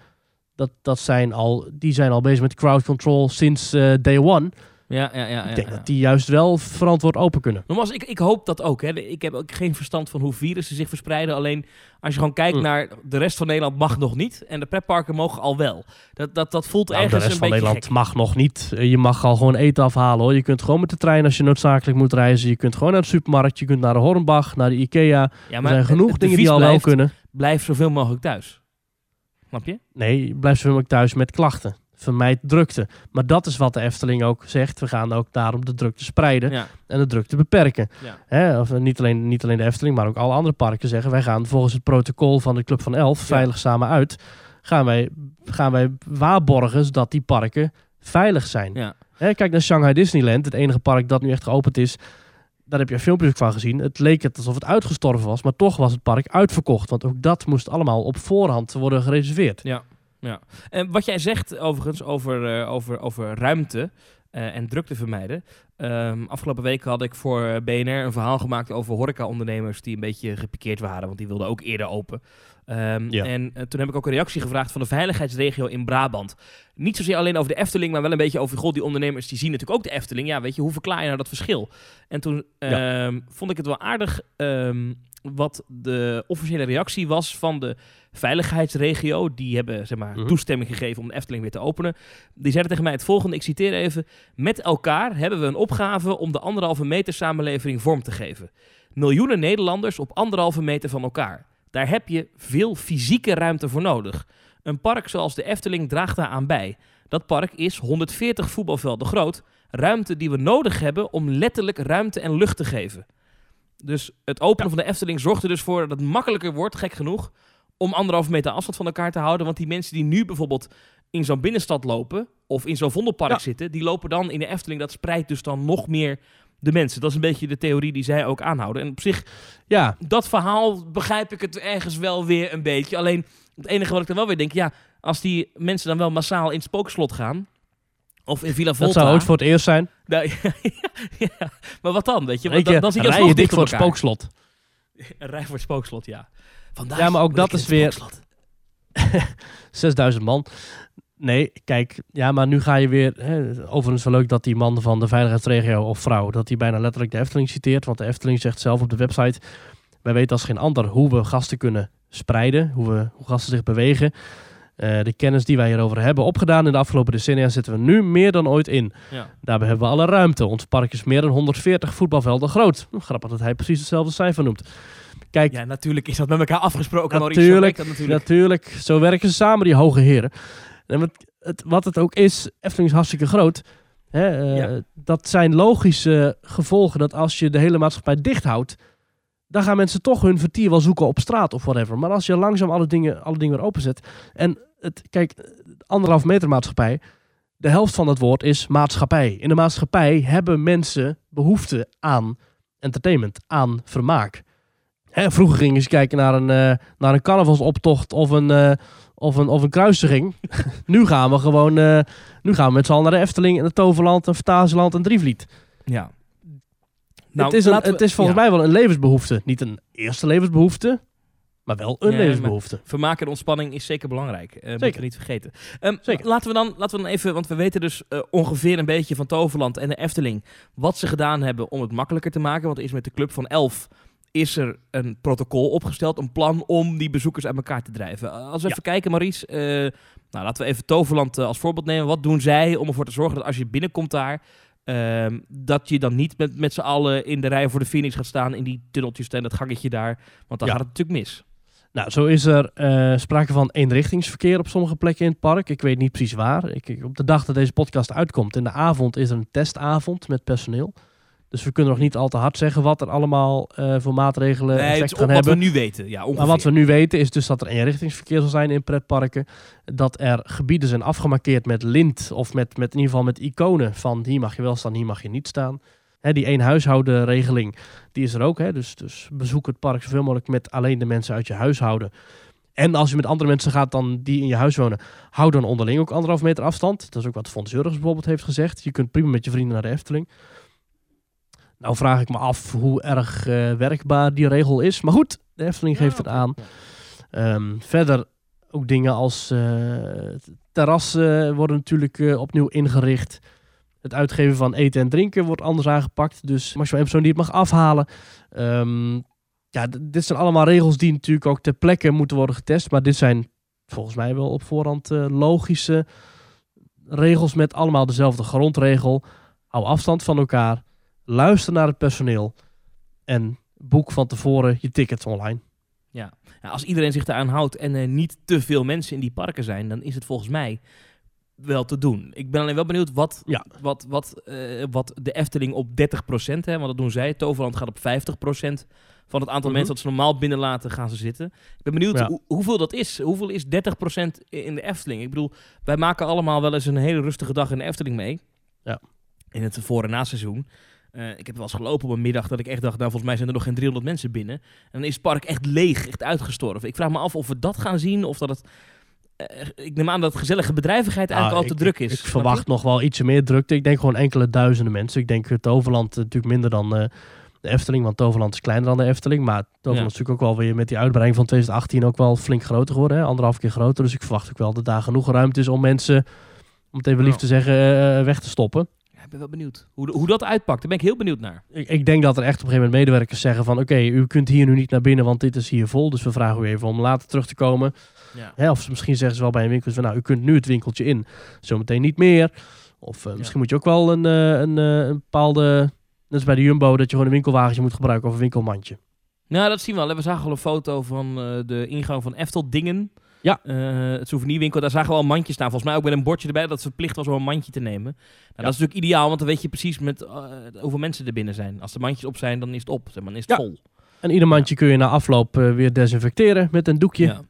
dat, dat zijn al, die zijn al bezig met crowd control sinds eh, day one. Ja, ja, ja. ik ja, denk ja. dat die juist wel verantwoord open kunnen. Nogmaals, ik, ik hoop dat ook. Hè. Ik heb ook geen verstand van hoe virussen zich verspreiden. Alleen als je gewoon kijkt Mm. naar de rest van Nederland mag nog niet. En de pretparken mogen al wel. Dat, dat, dat voelt Nou, de ergens rest een van beetje Nederland gek. mag nog niet. Eh, Je mag al gewoon eten afhalen hoor. Je kunt gewoon met de trein als je noodzakelijk moet reizen. Je kunt gewoon naar de supermarkt. Je kunt naar de Hornbach, naar de Ikea. Ja, er zijn genoeg het dingen die al wel kunnen. Blijf zoveel mogelijk thuis. Snap je? Nee, blijf zoveel mogelijk thuis met klachten. Vermijd drukte. Maar dat is wat de Efteling ook zegt. We gaan ook daarom de drukte spreiden Ja. en de drukte beperken. Ja. Hè, of, eh, niet, alleen, niet alleen de Efteling, maar ook alle andere parken zeggen... wij gaan volgens het protocol van de Club van Elf veilig samen uit... gaan wij, gaan wij waarborgen dat die parken veilig zijn. Ja. Hè, kijk naar Shanghai Disneyland, het enige park dat nu echt geopend is. Daar heb je filmpjes ook van gezien. Het leek het alsof het uitgestorven was, maar toch was het park uitverkocht. Want ook dat moest allemaal op voorhand worden gereserveerd. Ja, ja. En wat jij zegt overigens over, eh, over, over ruimte eh, en drukte vermijden. Ehm, afgelopen week had ik voor BNR een verhaal gemaakt over horeca-ondernemers die een beetje gepikeerd waren, want die wilden ook eerder open. Ehm, Ja. En eh, toen heb ik ook een reactie gevraagd van de veiligheidsregio in Brabant. Niet zozeer alleen over de Efteling, maar wel een beetje over, god, die ondernemers die zien natuurlijk ook de Efteling. Ja, weet je, hoe verklaar je nou dat verschil? En toen Ja. ehm, vond ik het wel aardig wat de officiële reactie was van de veiligheidsregio. Die hebben zeg maar, Mhm. toestemming gegeven om de Efteling weer te openen. Die zeiden tegen mij het volgende, ik citeer even. Met elkaar hebben we een opgave om de anderhalve meter samenleving vorm te geven. Miljoenen Nederlanders op anderhalve meter van elkaar. Daar heb je veel fysieke ruimte voor nodig. Een park zoals de Efteling draagt daaraan bij. Dat park is 140 voetbalvelden groot. Ruimte die we nodig hebben om letterlijk ruimte en lucht te geven. Dus het openen van de Efteling zorgt er dus voor dat het makkelijker wordt, gek genoeg, om anderhalve meter afstand van elkaar te houden. Want die mensen die nu bijvoorbeeld in zo'n binnenstad lopen, of in zo'n Vondelpark Ja. zitten, die lopen dan in de Efteling. Dat spreidt dus dan nog meer de mensen. Dat is een beetje de theorie die zij ook aanhouden. En op zich, Ja, dat verhaal begrijp ik het ergens wel weer een beetje. Alleen het enige wat ik dan wel weer denk, ja, als die mensen dan wel massaal in het spookslot gaan, of in Villa dat Volta. zou ooit voor het eerst zijn. Nou, ja, ja, maar wat dan, weet je? Want dan, zie je rij alsnog je dik dicht voor het spookslot. Een rij voor het spookslot, ja. Vandaag Ja, maar ook dat is weer- spookslot. 6000 man. Nee, kijk, ja, maar nu ga je weer. Hè, overigens wel leuk dat die man van de veiligheidsregio of vrouw, dat hij bijna letterlijk de Efteling citeert. Want de Efteling zegt zelf op de website: Wij weten als geen ander hoe we gasten kunnen spreiden, hoe, we, hoe gasten zich bewegen. Eh, de kennis die wij hierover hebben opgedaan in de afgelopen decennia zetten we nu meer dan ooit in. Ja. Daarbij hebben we alle ruimte. Ons park is meer dan 140 voetbalvelden groot. Hm, Grappig dat hij precies hetzelfde cijfer noemt. Kijk, ja, natuurlijk is dat met elkaar afgesproken. Natuurlijk, dat natuurlijk. Natuurlijk, zo werken ze samen, die hoge heren. En wat het, wat het ook is, Efteling is hartstikke groot. Hè, eh, Ja. Dat zijn logische gevolgen dat als je de hele maatschappij dicht houdt, dan gaan mensen toch hun vertier wel zoeken op straat of whatever. Maar als je langzaam alle dingen, alle dingen weer openzet. En het, kijk, anderhalf meter maatschappij, de helft van dat woord is maatschappij. In de maatschappij hebben mensen behoefte aan entertainment, aan vermaak. Hè, vroeger gingen ze kijken naar een, eh, naar een carnavalsoptocht of een, eh, of een, of een kruisiging. nu gaan we gewoon eh, nu gaan we met z'n allen naar de Efteling en het Toverland en Fantasieland en Drievliet. Ja. Het, is een, het is volgens ja. mij wel een levensbehoefte. Niet een eerste levensbehoefte, maar wel een levensbehoefte. Vermaak en ontspanning is zeker belangrijk. Moeten Zeker. niet vergeten. Ehm, Zeker. Laten, we dan, laten we dan even, want we weten dus eh, ongeveer een beetje van Toverland en de Efteling wat ze gedaan hebben om het makkelijker te maken. Want is met de Club van Elf is er een protocol opgesteld, een plan om die bezoekers uit elkaar te drijven. Eh, Als we Ja. even kijken, Maurice, eh, nou, laten we even Toverland als voorbeeld nemen. Wat doen zij om ervoor te zorgen dat als je binnenkomt daar, ehm, dat je dan niet met, met z'n allen in de rij voor de finish gaat staan in die tunneltjes en dat gangetje daar, want dan Ja. gaat het natuurlijk mis. Nou, zo is er eh, sprake van eenrichtingsverkeer op sommige plekken in het park. Ik weet niet precies waar. Ik- op de dag dat deze podcast uitkomt, in de avond, is er een testavond met personeel. Dus we kunnen nog niet al te hard zeggen wat er allemaal eh, voor maatregelen Nee, effect gaan op wat hebben. we nu weten. Ja, ongeveer. Maar wat we nu weten is dus dat er eenrichtingsverkeer zal zijn in pretparken. Dat er gebieden zijn afgemarkeerd met lint of met, met in ieder geval met iconen van hier mag je wel staan, hier mag je niet staan. Hè, die één huishoudenregeling, die is er ook. Hè? Dus, dus bezoek het park zoveel mogelijk met alleen de mensen uit je huishouden. En als je met andere mensen gaat dan die in je huis wonen, hou dan onderling ook anderhalf meter afstand. Dat is ook wat Fons Jurgens bijvoorbeeld heeft gezegd. Je kunt prima met je vrienden naar de Efteling. Nou vraag ik me af hoe erg eh, werkbaar die regel is. Maar goed, de Efteling geeft het aan. Ehm, verder ook dingen als eh, terrassen worden natuurlijk eh, opnieuw ingericht. Het uitgeven van eten en drinken wordt anders aangepakt. Dus als je een persoon die het mag afhalen. Ehm, ja, dit zijn allemaal regels die natuurlijk ook ter plekke moeten worden getest. Maar dit zijn volgens mij wel op voorhand logische regels met allemaal dezelfde grondregel. Hou afstand van elkaar. Luister naar het personeel. En boek van tevoren je tickets online. Ja, als iedereen zich daaraan houdt en er niet te veel mensen in die parken zijn, dan is het volgens mij wel te doen. Ik ben alleen wel benieuwd wat, Ja. wat, wat, eh, wat de Efteling op 30%, hè, want dat doen zij. Toverland gaat op 50% van het aantal Mhm. mensen dat ze normaal binnenlaten gaan ze zitten. Ik ben benieuwd Ja. hoe- hoeveel dat is. Hoeveel is 30% in de Efteling? Ik bedoel, wij maken allemaal wel eens een hele rustige dag in de Efteling mee. Ja. In het voor- en na-seizoen. Eh, ik heb wel eens gelopen op een middag dat ik echt dacht, nou volgens mij zijn er nog geen 300 mensen binnen. En dan is het park echt leeg, echt uitgestorven. Ik vraag me af of we dat gaan zien of dat het... eh, ik neem aan dat gezellige bedrijvigheid eigenlijk Ah, al te ik- druk is. Ik verwacht nog wel ietsje meer drukte. Ik denk gewoon enkele duizenden mensen. Ik denk het Toverland eh, natuurlijk minder dan de Efteling. Want Toverland is kleiner dan de Efteling. Maar Toverland Ja. is natuurlijk ook wel weer met die uitbreiding van 2018 ook wel flink groter geworden. Hè? Anderhalf keer groter. Dus ik verwacht ook wel dat daar genoeg ruimte is om mensen, om het even lief te zeggen, weg te stoppen. Ben wel benieuwd hoe, hoe dat uitpakt. Daar ben ik heel benieuwd naar. Ik, ik denk dat er echt op een gegeven moment medewerkers zeggen van... oké, u kunt hier nu niet naar binnen, want dit is hier vol. Dus we vragen u even om later terug te komen. Ja. Hè, of misschien zeggen ze wel bij een winkel van... nou, u kunt nu het winkeltje in, zometeen niet meer. Of eh, misschien moet je ook wel een, eh, een, eh, een bepaalde... Net als bij de Jumbo, dat je gewoon een winkelwagentje moet gebruiken of een winkelmandje. Nou, dat zien we al. We zagen al een foto van de ingang van Efteldingen. Ja. Eh, het souvenirwinkel, daar zagen we al een mandje staan. Volgens mij ook met een bordje erbij dat het verplicht was om een mandje te nemen. Nou, Dat is natuurlijk ideaal, want dan weet je precies met, eh, hoeveel mensen er binnen zijn. Als de mandjes op zijn, dan is het op. Zeg maar, dan is het Ja. vol. En ieder mandje kun je na afloop eh, weer desinfecteren met een doekje. Ja.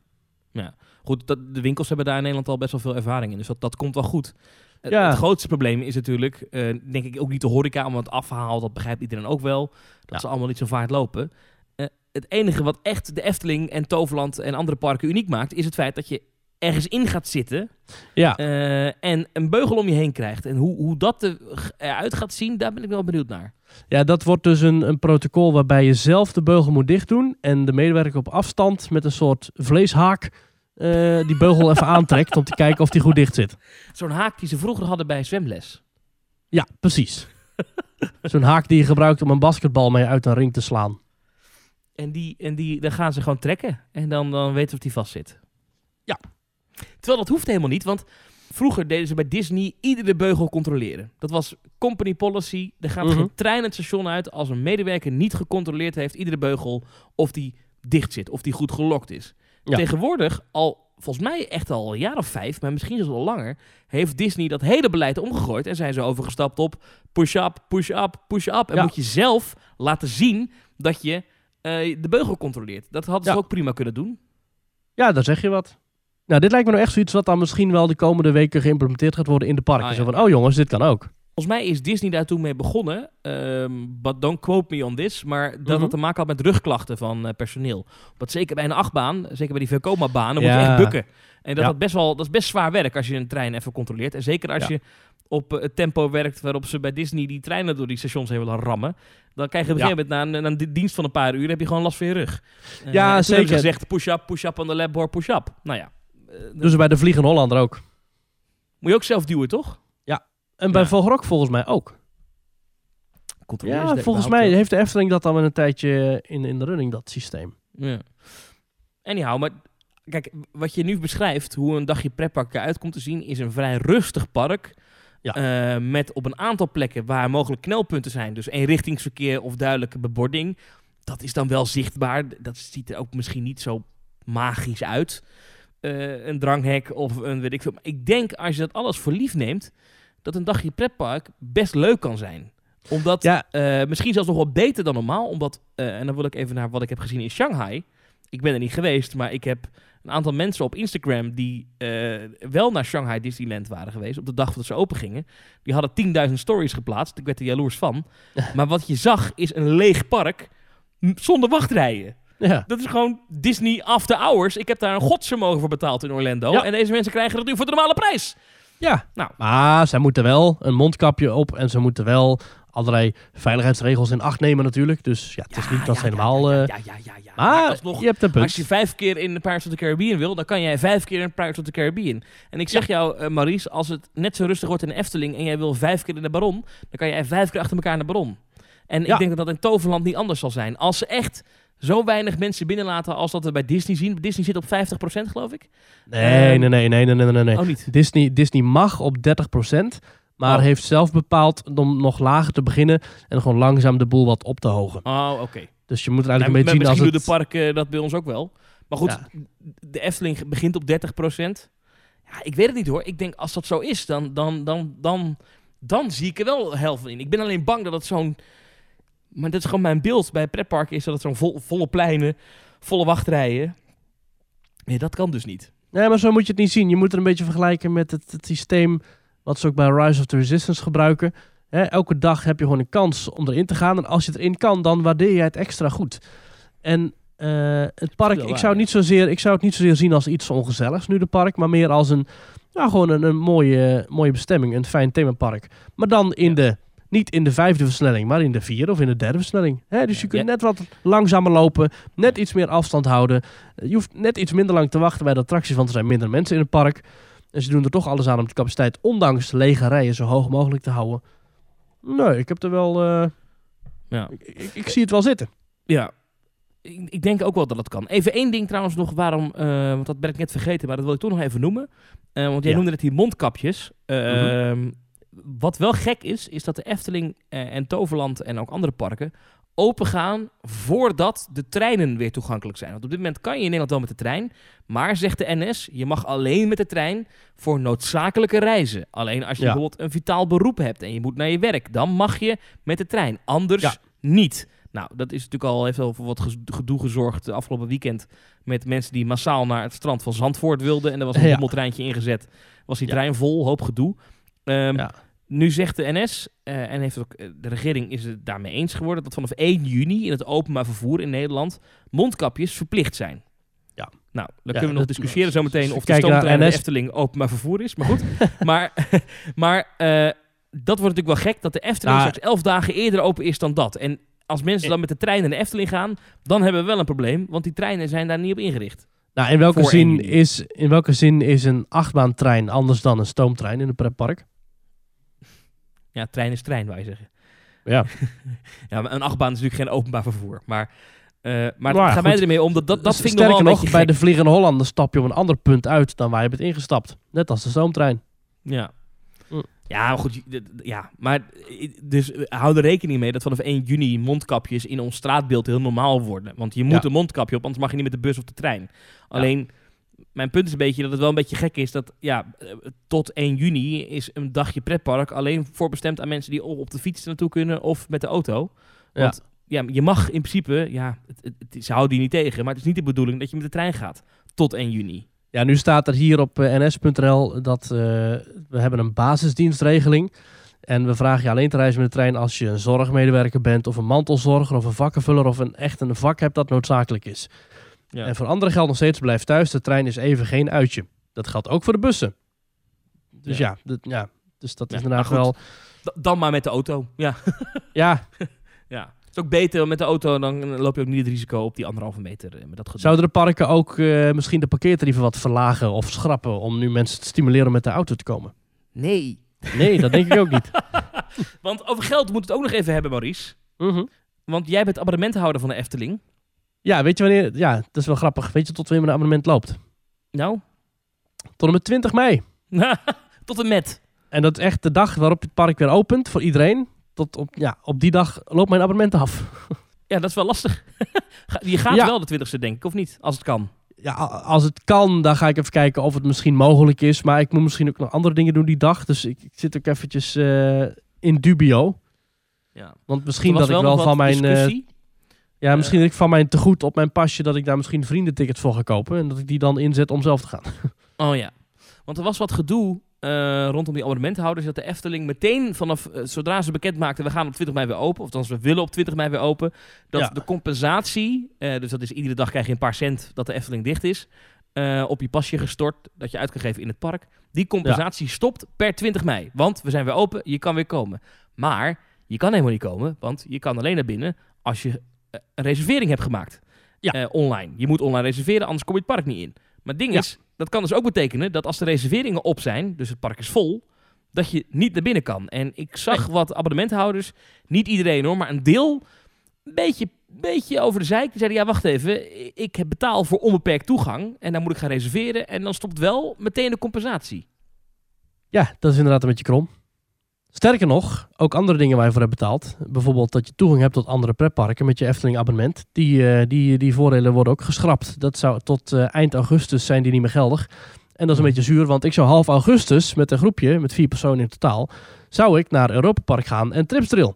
ja. Goed, dat, de winkels hebben daar in Nederland al best wel veel ervaring in. Dus dat, dat komt wel goed. Het, Ja. het grootste probleem is natuurlijk, denk ik, ook niet de horeca. Want het afhaal, dat begrijpt iedereen ook wel. Dat Ja. ze allemaal niet zo vaart lopen. Het enige wat echt de Efteling en Toverland en andere parken uniek maakt... is het feit dat je ergens in gaat zitten Ja. eh, en een beugel om je heen krijgt. En hoe, hoe dat er- eruit gaat zien, daar ben ik wel benieuwd naar. Ja, dat wordt dus een, een protocol waarbij je zelf de beugel moet dicht doen. En de medewerker op afstand met een soort vleeshaak eh, die beugel even aantrekt om te kijken of die goed dicht zit. Zo'n haak die ze vroeger hadden bij zwemles. Ja, precies. Zo'n haak die je gebruikt om een basketbal mee uit een ring te slaan. En, die, en die, dan gaan ze gewoon trekken. En dan, dan weten we of die vast zit. Ja. Terwijl dat hoeft helemaal niet, want vroeger deden ze bij Disney iedere beugel controleren. Dat was company policy. Er gaat Mhm. geen trein het station uit als een medewerker niet gecontroleerd heeft, iedere beugel, of die dicht zit, of die goed gelokt is. Ja. Tegenwoordig, al volgens mij echt al een jaar of vijf, maar misschien zelfs al langer, heeft Disney dat hele beleid omgegooid en zijn ze overgestapt op push-up, push-up, push-up. En Ja. moet je zelf laten zien dat je de beugel controleert. Dat hadden ze Ja. ook prima kunnen doen. Ja, daar zeg je wat. Nou, dit lijkt me nou echt zoiets wat dan misschien wel de komende weken geïmplementeerd gaat worden in de parken. Ah, Zo ja. van, oh jongens, dit kan ook. Volgens mij is Disney daar toen mee begonnen. ehm but don't quote me on this. Maar dat Mhm. het te maken had met rugklachten van eh, personeel. Want zeker bij een achtbaan, zeker bij die Vekoma-baan, dan moet je echt bukken. En dat, Ja. had best wel, dat is best zwaar werk als je een trein even controleert. En zeker als Ja. je op eh, het tempo werkt waarop ze bij Disney die treinen door die stations heen willen rammen. Dan krijg je op een Ja. gegeven moment na een, na een dienst van een paar uur heb je gewoon last van je rug. Ja, toen zeker. gezegd push-up, push-up on the labboard, push-up. Nou ja, Dus bij de Vliegende Hollander ook. moet je ook zelf duwen, toch? En bij Ja. Vogelrok volgens mij ook. Ja, volgens mij heeft de Efteling dat al een tijdje in, in de running, dat systeem. Ja. Anyhow, maar kijk, wat je nu beschrijft, hoe een dagje pretpark eruit komt te zien, is een vrij rustig park. Ja. Eh, met op een aantal plekken waar mogelijk knelpunten zijn, dus eenrichtingsverkeer of duidelijke bebording. Dat is dan wel zichtbaar. Dat ziet er ook misschien niet zo magisch uit. Eh, een dranghek of een weet ik veel. Maar ik denk als je dat alles voor lief neemt, dat een dagje pretpark best leuk kan zijn. Omdat, Ja. eh, misschien zelfs nog wel beter dan normaal. Omdat, en dan wil ik even naar wat ik heb gezien in Shanghai. Ik ben er niet geweest, maar ik heb een aantal mensen op Instagram die eh, wel naar Shanghai Disneyland waren geweest. Op de dag dat ze open gingen. Die hadden 10.000 stories geplaatst. Ik werd er jaloers van. maar wat je zag is een leeg park zonder wachtrijen. Ja. Dat is gewoon Disney After Hours. Ik heb daar een godsvermogen voor betaald in Orlando. Ja. En deze mensen krijgen dat nu voor de normale prijs. Ja, Nou. maar zij moeten wel een mondkapje op en ze moeten wel allerlei veiligheidsregels in acht nemen natuurlijk. Dus ja, het is niet dat ze helemaal... Ja, ja, ja, ja, ja. Maar alsnog, je hebt een punt. Als je vijf keer in de Pirates of the Caribbean wil, dan kan jij vijf keer in Pirates of the Caribbean. En ik zeg jou, Maurice, als het net zo rustig wordt in de Efteling en jij wil vijf keer in de Baron, dan kan jij vijf keer achter elkaar in de Baron. En ik denk dat dat in Toverland niet anders zal zijn. Als ze echt zo weinig mensen binnenlaten als dat we bij Disney zien. Disney zit op 50% geloof ik. Nee, Ehm, nee, nee, nee, nee, nee, nee, nee. Oh niet? Disney, Disney mag op 30%, maar Oh. heeft zelf bepaald om nog lager te beginnen en gewoon langzaam de boel wat op te hogen. Oh, oké. Dus je moet er Nou, eigenlijk een maar beetje zien als het... de parken dat bij ons ook wel. Maar goed, Ja. de Efteling begint op 30%. Ja, ik weet het niet hoor. Ik denk als dat zo is, dan, dan, dan, dan, dan zie ik er wel helft in. Ik ben alleen bang dat het zo'n... Maar dat is gewoon mijn beeld bij pretparken, is dat het zo'n vol- volle pleinen, volle wachtrijen. Nee, dat kan dus niet. Nee, maar zo moet je het niet zien. Je moet het een beetje vergelijken met het, het systeem wat ze ook bij Rise of the Resistance gebruiken. Hè, elke dag heb je gewoon een kans om erin te gaan. En als je erin kan, dan waardeer je het extra goed. En eh, het park, ik zou, het niet zozeer, ik zou het niet zozeer zien als iets ongezelligs nu, de park. Maar meer als een, nou, gewoon een, een mooie, mooie bestemming, een fijn themapark. Maar dan in Ja. de, niet in de vijfde versnelling, maar in de vierde of in de derde versnelling. Hè, dus je kunt Ja. net wat langzamer lopen, net iets meer afstand houden. Je hoeft net iets minder lang te wachten bij de attracties, want er zijn minder mensen in het park. En ze doen er toch alles aan om de capaciteit, ondanks de lege rijen, zo hoog mogelijk te houden. Nee, ik heb er wel... eh, Ja. ik, ik, ik zie het wel zitten. Ja. Ik, ik denk ook wel dat het kan. Even één ding trouwens nog waarom, eh, want dat ben ik net vergeten, maar dat wil ik toch nog even noemen. Eh, want jij Ja. noemde net die mondkapjes. Ehm, Wat wel gek is, is dat de Efteling en Toverland en ook andere parken open gaan voordat de treinen weer toegankelijk zijn. Want op dit moment kan je in Nederland wel met de trein, maar zegt de NS, je mag alleen met de trein voor noodzakelijke reizen. Alleen als je Ja. bijvoorbeeld een vitaal beroep hebt en je moet naar je werk, dan mag je met de trein. Anders Ja. niet. Nou, dat is natuurlijk al, heeft al voor wat gedoe gezorgd de afgelopen weekend met mensen die massaal naar het strand van Zandvoort wilden. En er was een Ja. bommeltreintje ingezet. Was die trein vol, hoop gedoe. Ehm, Ja. Nu zegt de NS, eh, en heeft ook, eh, de regering is het daarmee eens geworden, dat vanaf 1 juni in het openbaar vervoer in Nederland mondkapjes verplicht zijn. Ja. Nou, dan Ja, kunnen we nog discussiëren zometeen of de stoomtrein de NS. Efteling openbaar vervoer is. Maar goed, maar, maar eh, dat wordt natuurlijk wel gek dat de Efteling Nou, straks elf dagen eerder open is dan dat. En als mensen dan met de trein naar de Efteling gaan, dan hebben we wel een probleem, want die treinen zijn daar niet op ingericht. Nou, in welke, zin is, in welke zin is een achtbaantrein anders dan een stoomtrein in een pretpark? Ja, trein is trein, wou je zeggen. Ja. Ja, maar een achtbaan is natuurlijk geen openbaar vervoer. Maar, eh, maar Maar mij goed. ermee om dat, dat, dat vind ik nog bij de Vliegende Hollander stap je op een ander punt uit dan waar je bent ingestapt. Net als de stoomtrein. Ja. Mm. Ja, maar goed. Ja, maar dus eh, hou er rekening mee dat vanaf 1 juni mondkapjes in ons straatbeeld heel normaal worden. Want je moet Ja. een mondkapje op, anders mag je niet met de bus of de trein. Alleen, mijn punt is een beetje dat het wel een beetje gek is dat ja, eh, tot 1 juni is een dagje pretpark alleen voorbestemd aan mensen die op de fiets naartoe kunnen of met de auto. Want ja, je mag in principe, ja, het, het, het- ze houden die niet tegen, maar het is niet de bedoeling dat je met de trein gaat tot 1 juni. Ja, nu staat er hier op eh, ns.nl dat eh, we hebben een basisdienstregeling. En we vragen je alleen te reizen met de trein als je een zorgmedewerker bent, of een mantelzorger, of een vakkenvuller, of een echt een vak hebt dat noodzakelijk is. Ja. En voor anderen geldt nog steeds blijf thuis. De trein is even geen uitje. Dat geldt ook voor de bussen. Dus ja, dat, ja dus dat Ja, is inderdaad wel. Dan maar met de auto. Ja. Ja, Ja. Het is ook beter met de auto, dan loop je ook niet het risico op die anderhalve meter eh, met dat gedoe. zouden de parken ook eh, misschien de parkeertarieven wat verlagen of schrappen om nu mensen te stimuleren om met de auto te komen? Nee. Nee, dat denk ik ook niet. Want over geld moet het ook nog even hebben, Maurice. Mhm. Want jij bent abonnementhouder van de Efteling. Ja, weet je wanneer? Ja, dat is wel grappig. Weet je tot wanneer mijn abonnement loopt? Nou, Tot en met 20 mei. tot en met. En dat is echt de dag waarop het park weer opent voor iedereen. Tot op, ja, op die dag loopt mijn abonnement af. Ja, dat is wel lastig. Je gaat Ja. wel de 20ste, denk ik, of niet? Als het kan. Ja, als het kan, dan ga ik even kijken of het misschien mogelijk is. Maar ik moet misschien ook nog andere dingen doen die dag. Dus ik, ik zit ook eventjes eh, in dubio. Ja. Want misschien dat ik wel van mijn... eh, discussie. Ja, misschien dat ik van mijn tegoed op mijn pasje... dat ik daar misschien vriendentickets voor ga kopen. En dat ik die dan inzet om zelf te gaan. Oh ja. Want er was wat gedoe eh, rondom die abonnementhouders, dat de Efteling meteen vanaf, eh, zodra ze bekend maakten, we gaan op 20 mei weer open, of althans we willen op 20 mei weer open, dat Ja. de compensatie, eh, dus dat is iedere dag krijg je een paar cent dat de Efteling dicht is, eh, op je pasje gestort, dat je uit kan geven in het park. Die compensatie stopt per 20 mei, want we zijn weer open, je kan weer komen. Maar je kan helemaal niet komen, want je kan alleen naar binnen als je eh, een reservering hebt gemaakt. Ja. Eh, online. Je moet online reserveren, anders kom je het park niet in. Maar het ding Ja. is, dat kan dus ook betekenen dat als de reserveringen op zijn, dus het park is vol, dat je niet naar binnen kan. En ik zag wat abonnementhouders, niet iedereen hoor, maar een deel, een beetje, beetje over de zijk. Die zeiden, ja wacht even, ik heb betaal voor onbeperkt toegang en dan moet ik gaan reserveren en dan stopt wel meteen de compensatie. Ja, dat is inderdaad een beetje krom. Sterker nog, ook andere dingen waar je voor hebt betaald. Bijvoorbeeld dat je toegang hebt tot andere pretparken met je Efteling abonnement. Die, eh, die, die voordelen worden ook geschrapt. Dat zou tot eh, eind augustus zijn die niet meer geldig. En dat is een beetje zuur, want ik zou half augustus met een groepje, met vier personen in totaal, zou ik naar Europa Park gaan en Tripsdrill.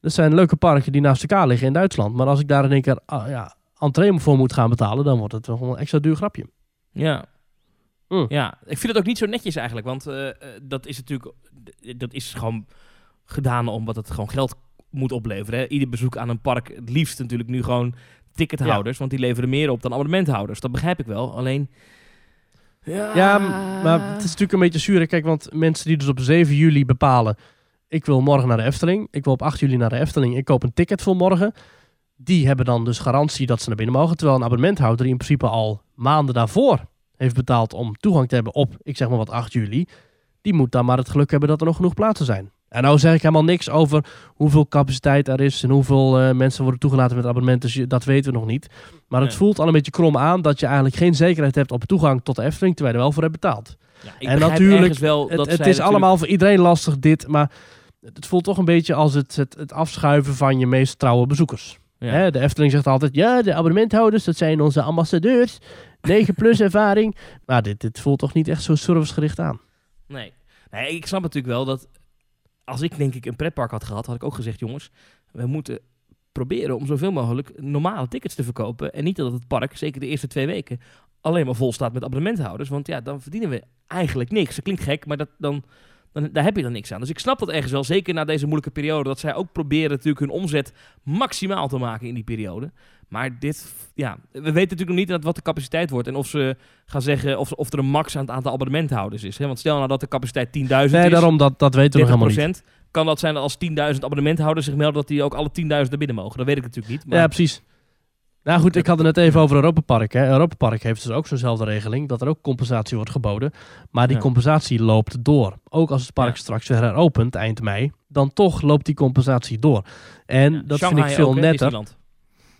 Dat zijn leuke parken die naast elkaar liggen in Duitsland. Maar als ik daar in één keer ah, ja, entree voor moet gaan betalen, dan wordt het wel een extra duur grapje. Ja. Mm. Ja, ik vind het ook niet zo netjes eigenlijk, want eh, eh, dat is natuurlijk, dat is gewoon gedaan omdat het gewoon geld moet opleveren. Hè? Ieder bezoek aan een park, het liefst natuurlijk nu gewoon tickethouders, want die leveren meer op dan abonnementhouders. Dat begrijp ik wel, alleen... Ja, maar het is natuurlijk een beetje zuur. hè. Kijk, want mensen die dus op 7 juli bepalen... ik wil morgen naar de Efteling, ik wil op 8 juli naar de Efteling... ik koop een ticket voor morgen... die hebben dan dus garantie dat ze naar binnen mogen... terwijl een abonnementhouder die in principe al maanden daarvoor heeft betaald... om toegang te hebben op, ik zeg maar wat, 8 juli... die moet dan maar het geluk hebben dat er nog genoeg plaatsen zijn. En nou zeg ik helemaal niks over hoeveel capaciteit er is... en hoeveel eh, mensen worden toegelaten met abonnementen. Dus dat weten we nog niet. Maar het Nee. voelt al een beetje krom aan... dat je eigenlijk geen zekerheid hebt op toegang tot de Efteling... terwijl je er wel voor hebt betaald. Ja, ik En natuurlijk, wel Het, dat het is natuurlijk- allemaal voor iedereen lastig dit, maar het voelt toch een beetje als het, het, het afschuiven van je meest trouwe bezoekers. Ja. Hè, de Efteling zegt altijd, ja, de abonnementhouders, dat zijn onze ambassadeurs. 9 plus ervaring. Maar dit, dit voelt toch niet echt zo servicegericht aan. Nee. nee, ik snap natuurlijk wel dat als ik denk ik een pretpark had gehad, had ik ook gezegd, jongens, we moeten proberen om zoveel mogelijk normale tickets te verkopen. En niet dat het park, zeker de eerste twee weken, alleen maar vol staat met abonnementhouders. Want ja, dan verdienen we eigenlijk niks. Dat klinkt gek, maar dat, dan, dan, daar heb je dan niks aan. Dus ik snap dat ergens wel, zeker na deze moeilijke periode, dat zij ook proberen natuurlijk hun omzet maximaal te maken in die periode. Maar dit, ja, we weten natuurlijk nog niet wat de capaciteit wordt. En of ze gaan zeggen of, of er een max aan het aantal abonnementhouders is. Hè? Want stel nou dat de capaciteit 10.000 Nee, is, daarom, dat, dat weten we nog helemaal niet. 30%. Kan dat zijn dat als 10.000 abonnementhouders zich melden dat die ook alle 10.000 naar binnen mogen? Dat weet ik natuurlijk niet. Maar Ja, precies. Nou goed, ik had het net even over Europa Park. Hè. Europa Park heeft dus ook zo'nzelfde regeling, dat er ook compensatie wordt geboden. Maar die Ja. compensatie loopt door. Ook als het park Ja. straks weer heropent, eind mei, dan toch loopt die compensatie door. En ja, dat Shanghai vind ik veel ook, netter.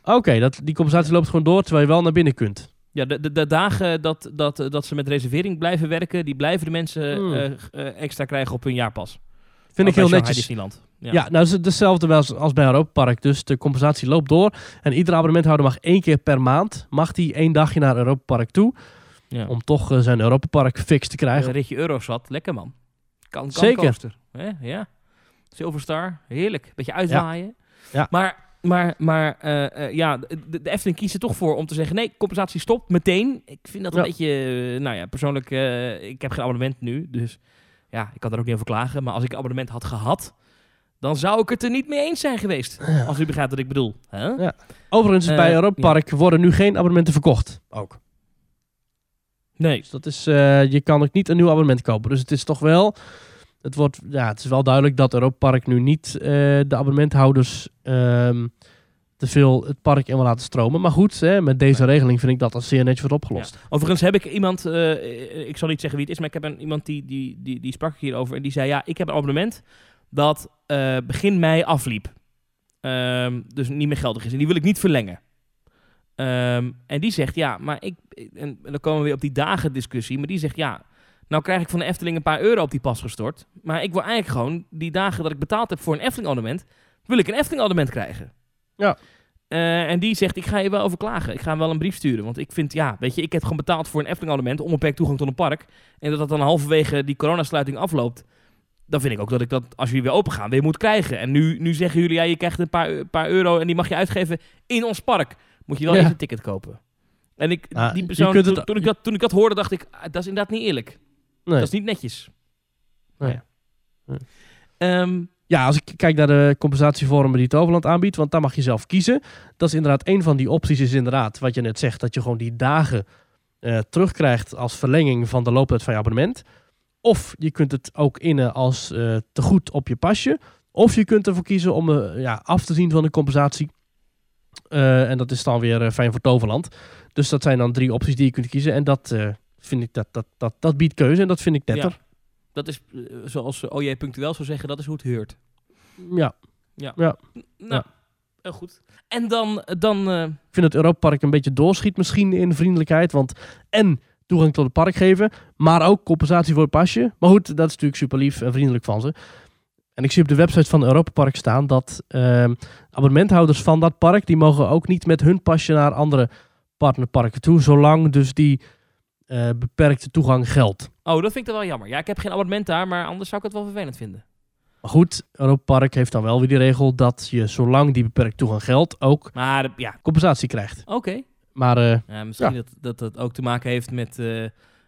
Oké, dat die compensatie loopt gewoon door terwijl je wel naar binnen kunt. Ja, de, de, de dagen dat, dat, dat ze met reservering blijven werken, die blijven de mensen Hmm. eh, eh, extra krijgen op hun jaarpas. Vind ik heel Shanghai netjes. Disneyland. Ja. Ja, nou is het hetzelfde als, als bij Europa Park. Dus de compensatie loopt door. En iedere abonnementhouder mag één keer per maand, mag die één dagje naar Europa Park toe. Ja. Om toch eh, zijn Europa Park fix te krijgen. Een ritje Eurosat, lekker man. Kan, kan Zeker. coaster. Hè? Ja. Silverstar, heerlijk. Beetje uitwaaien. Ja. Maar, maar, maar eh, eh, ja, de, de Efteling kiest er toch voor om te zeggen... nee, compensatie stopt meteen. Ik vind dat een Ja. beetje... eh, nou ja, persoonlijk... eh, ik heb geen abonnement nu, dus... Ja, ik kan daar ook niet over klagen. Maar als ik een abonnement had gehad... dan zou ik het er niet mee eens zijn geweest. Als u begrijpt wat ik bedoel. Hè? Ja. Overigens, bij Europa ja. Park worden nu geen abonnementen verkocht. Ook. Nee. Dus dat is, eh, je kan ook niet een nieuw abonnement kopen. Dus het is toch wel, het, wordt, ja, het is wel duidelijk dat Europa Park nu niet eh, de abonnementhouders ehm, te veel het park in wil laten stromen. Maar goed, hè, met deze regeling vind ik dat als zeer netjes wordt opgelost. Overigens heb ik iemand, eh, ik zal niet zeggen wie het is, maar ik heb een, iemand die, die, die, die sprak hierover. En die zei, ja, ik heb een abonnement dat eh, begin mei afliep. Ehm, dus niet meer geldig is. En die wil ik niet verlengen. Ehm, en die zegt, ja, maar ik... En, en dan komen we weer op die dagen discussie. Maar die zegt, ja, nou krijg ik van de Efteling een paar euro op die pas gestort. Maar ik wil eigenlijk gewoon die dagen dat ik betaald heb voor een Efteling abonnement... wil ik een Efteling abonnement krijgen. Ja. Eh, en die zegt, ik ga je wel over klagen. Ik ga hem wel een brief sturen. Want ik vind, ja, weet je, ik heb gewoon betaald voor een Efteling abonnement, onbeperkt toegang tot een park. En dat dat dan halverwege die coronasluiting afloopt. Dan vind ik ook dat ik dat, als jullie weer open gaan, weer moet krijgen. En nu, nu zeggen jullie, ja, je krijgt een paar, paar euro en die mag je uitgeven in ons park. Moet je wel Ja. eerst een ticket kopen. En ik, Ah, die persoon, kunt het- toen, toen ik dat, toen ik dat hoorde, dacht ik, ah, dat is inderdaad niet eerlijk. Nee. Dat is niet netjes. Nou ja. Ehm, Ja, als ik kijk naar de compensatievormen die Toverland aanbiedt, want daar mag je zelf kiezen. Dat is inderdaad een van die opties, is inderdaad wat je net zegt, dat je gewoon die dagen eh, terugkrijgt als verlenging van de looptijd van je abonnement. Of je kunt het ook innen als eh tegoed op je pasje. Of je kunt ervoor kiezen om eh, ja, af te zien van de compensatie. En dat is dan weer fijn voor Toverland. Dus dat zijn dan drie opties die je kunt kiezen. En dat vind ik dat, dat, dat, dat biedt keuze en dat vind ik netter. dat is, eh, zoals uh, OJ punctueel zou zeggen, dat is hoe het heurt. Ja. Nou, Ja. heel goed. En dan, dan eh, Ik vind het Europapark een beetje doorschiet misschien in vriendelijkheid. Want en toegang tot het park geven, maar ook compensatie voor het pasje. Maar goed, dat is natuurlijk super lief en vriendelijk van ze. En ik zie op de website van Europapark staan dat ehm, abonnementhouders van dat park, die mogen ook niet met hun pasje naar andere partnerparken toe, zolang dus die eh, beperkte toegang geldt. Oh, dat vind ik dan wel jammer. Ja, ik heb geen abonnement daar, maar anders zou ik het wel vervelend vinden. Maar goed, Europapark heeft dan wel weer die regel dat je, zolang die beperkte toegang geldt, ook Maar ja, compensatie krijgt. oké. Maar eh, Ja, misschien Ja. Dat, dat dat ook te maken heeft met, eh,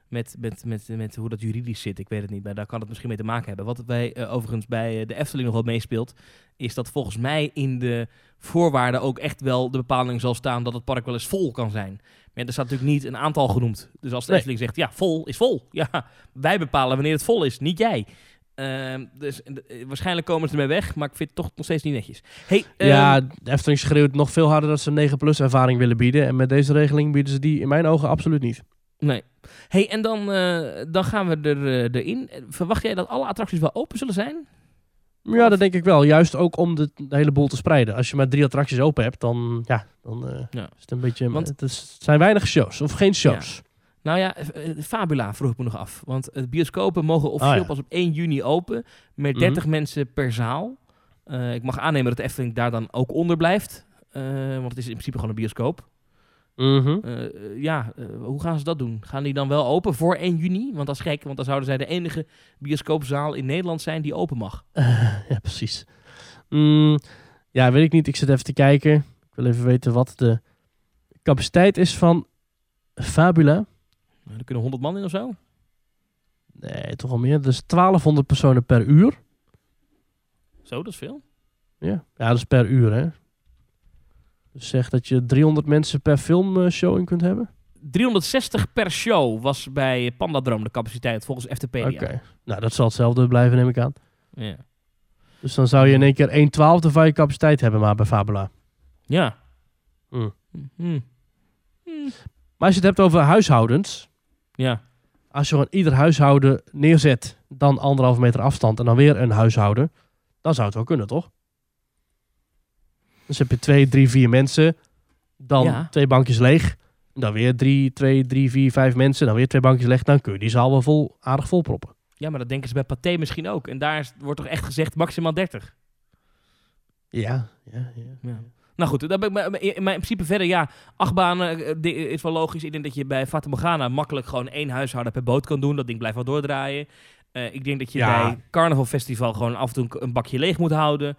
met, met, met, met hoe dat juridisch zit. Ik weet het niet, maar daar kan het misschien mee te maken hebben. Wat bij, eh, overigens bij eh, de Efteling nog wel meespeelt, is dat volgens mij in de voorwaarden ook echt wel de bepaling zal staan dat het park wel eens vol kan zijn. Maar er staat natuurlijk niet een aantal genoemd. Dus als de Nee. Efteling zegt, ja, vol is vol. Ja, wij bepalen wanneer het vol is, niet jij. Ehm, dus eh, waarschijnlijk komen ze ermee weg, maar ik vind het toch nog steeds niet netjes. Hey, ehm, Ja, de Efteling schreeuwt nog veel harder dat ze een 9 plus ervaring willen bieden. En met deze regeling bieden ze die in mijn ogen absoluut niet. Nee. Hey, en dan, eh, dan gaan we er, eh, erin. Verwacht jij dat alle attracties wel open zullen zijn? Ja, dat denk ik wel. Juist ook om de, de hele boel te spreiden. Als je maar drie attracties open hebt, dan, ja, dan eh, Ja. is het een beetje... Want- het, is- het zijn weinig shows, of geen shows. Nou ja, Fabula vroeg ik me nog af. Want de bioscopen mogen officieel Oh ja. pas op 1 juni open. Met Mhm. 30 mensen per zaal. Ik mag aannemen dat de Efteling daar dan ook onder blijft. Want het is in principe gewoon een bioscoop. Mhm. Eh, eh, ja, eh, hoe gaan ze dat doen? Gaan die dan wel open voor 1 juni? Want dat is gek, want dan zouden zij de enige bioscoopzaal in Nederland zijn die open mag. ja, precies. Mm, ja, weet ik niet. Ik zit even te kijken. Ik wil even weten wat de capaciteit is van Fabula. Nou, er kunnen 100 man in of zo. Nee, toch wel meer. Dus 1200 personen per uur. Zo, dat is veel. Ja, ja dat is per uur, hè. Zeg dat je 300 mensen per filmshowing kunt hebben. 360 per show was bij Pandadroom de capaciteit volgens FTpedia. Oké. Nou, dat zal hetzelfde blijven, neem ik aan. Ja. Dus dan zou je in één keer 1 twaalfde van je capaciteit hebben, maar bij Fabula. ja. Hmm. Hmm. Maar als je het hebt over huishoudens. Ja. Als je gewoon ieder huishouden neerzet, dan anderhalve meter afstand en dan weer een huishouden. Dan zou het wel kunnen, toch? Dus heb je twee, drie, vier mensen. Dan Ja. twee bankjes leeg. Dan weer drie, twee, drie, vier, vijf mensen. Dan weer twee bankjes leeg. Dan kun je die zaal wel vol, aardig vol proppen. ja, maar dat denken ze bij Pathé misschien ook. En daar wordt toch echt gezegd maximaal 30. Ja, ja, ja. Ja. Nou goed, dat ben ik, maar- in principe verder, ja, achtbanen eh, di- is wel logisch. Ik denk dat je bij Fata Morgana makkelijk gewoon één huishouden per boot kan doen. Dat ding blijft wel doordraaien. Eh, ik denk dat je Ja. bij Carnaval Festival gewoon af en toe een bakje leeg moet houden.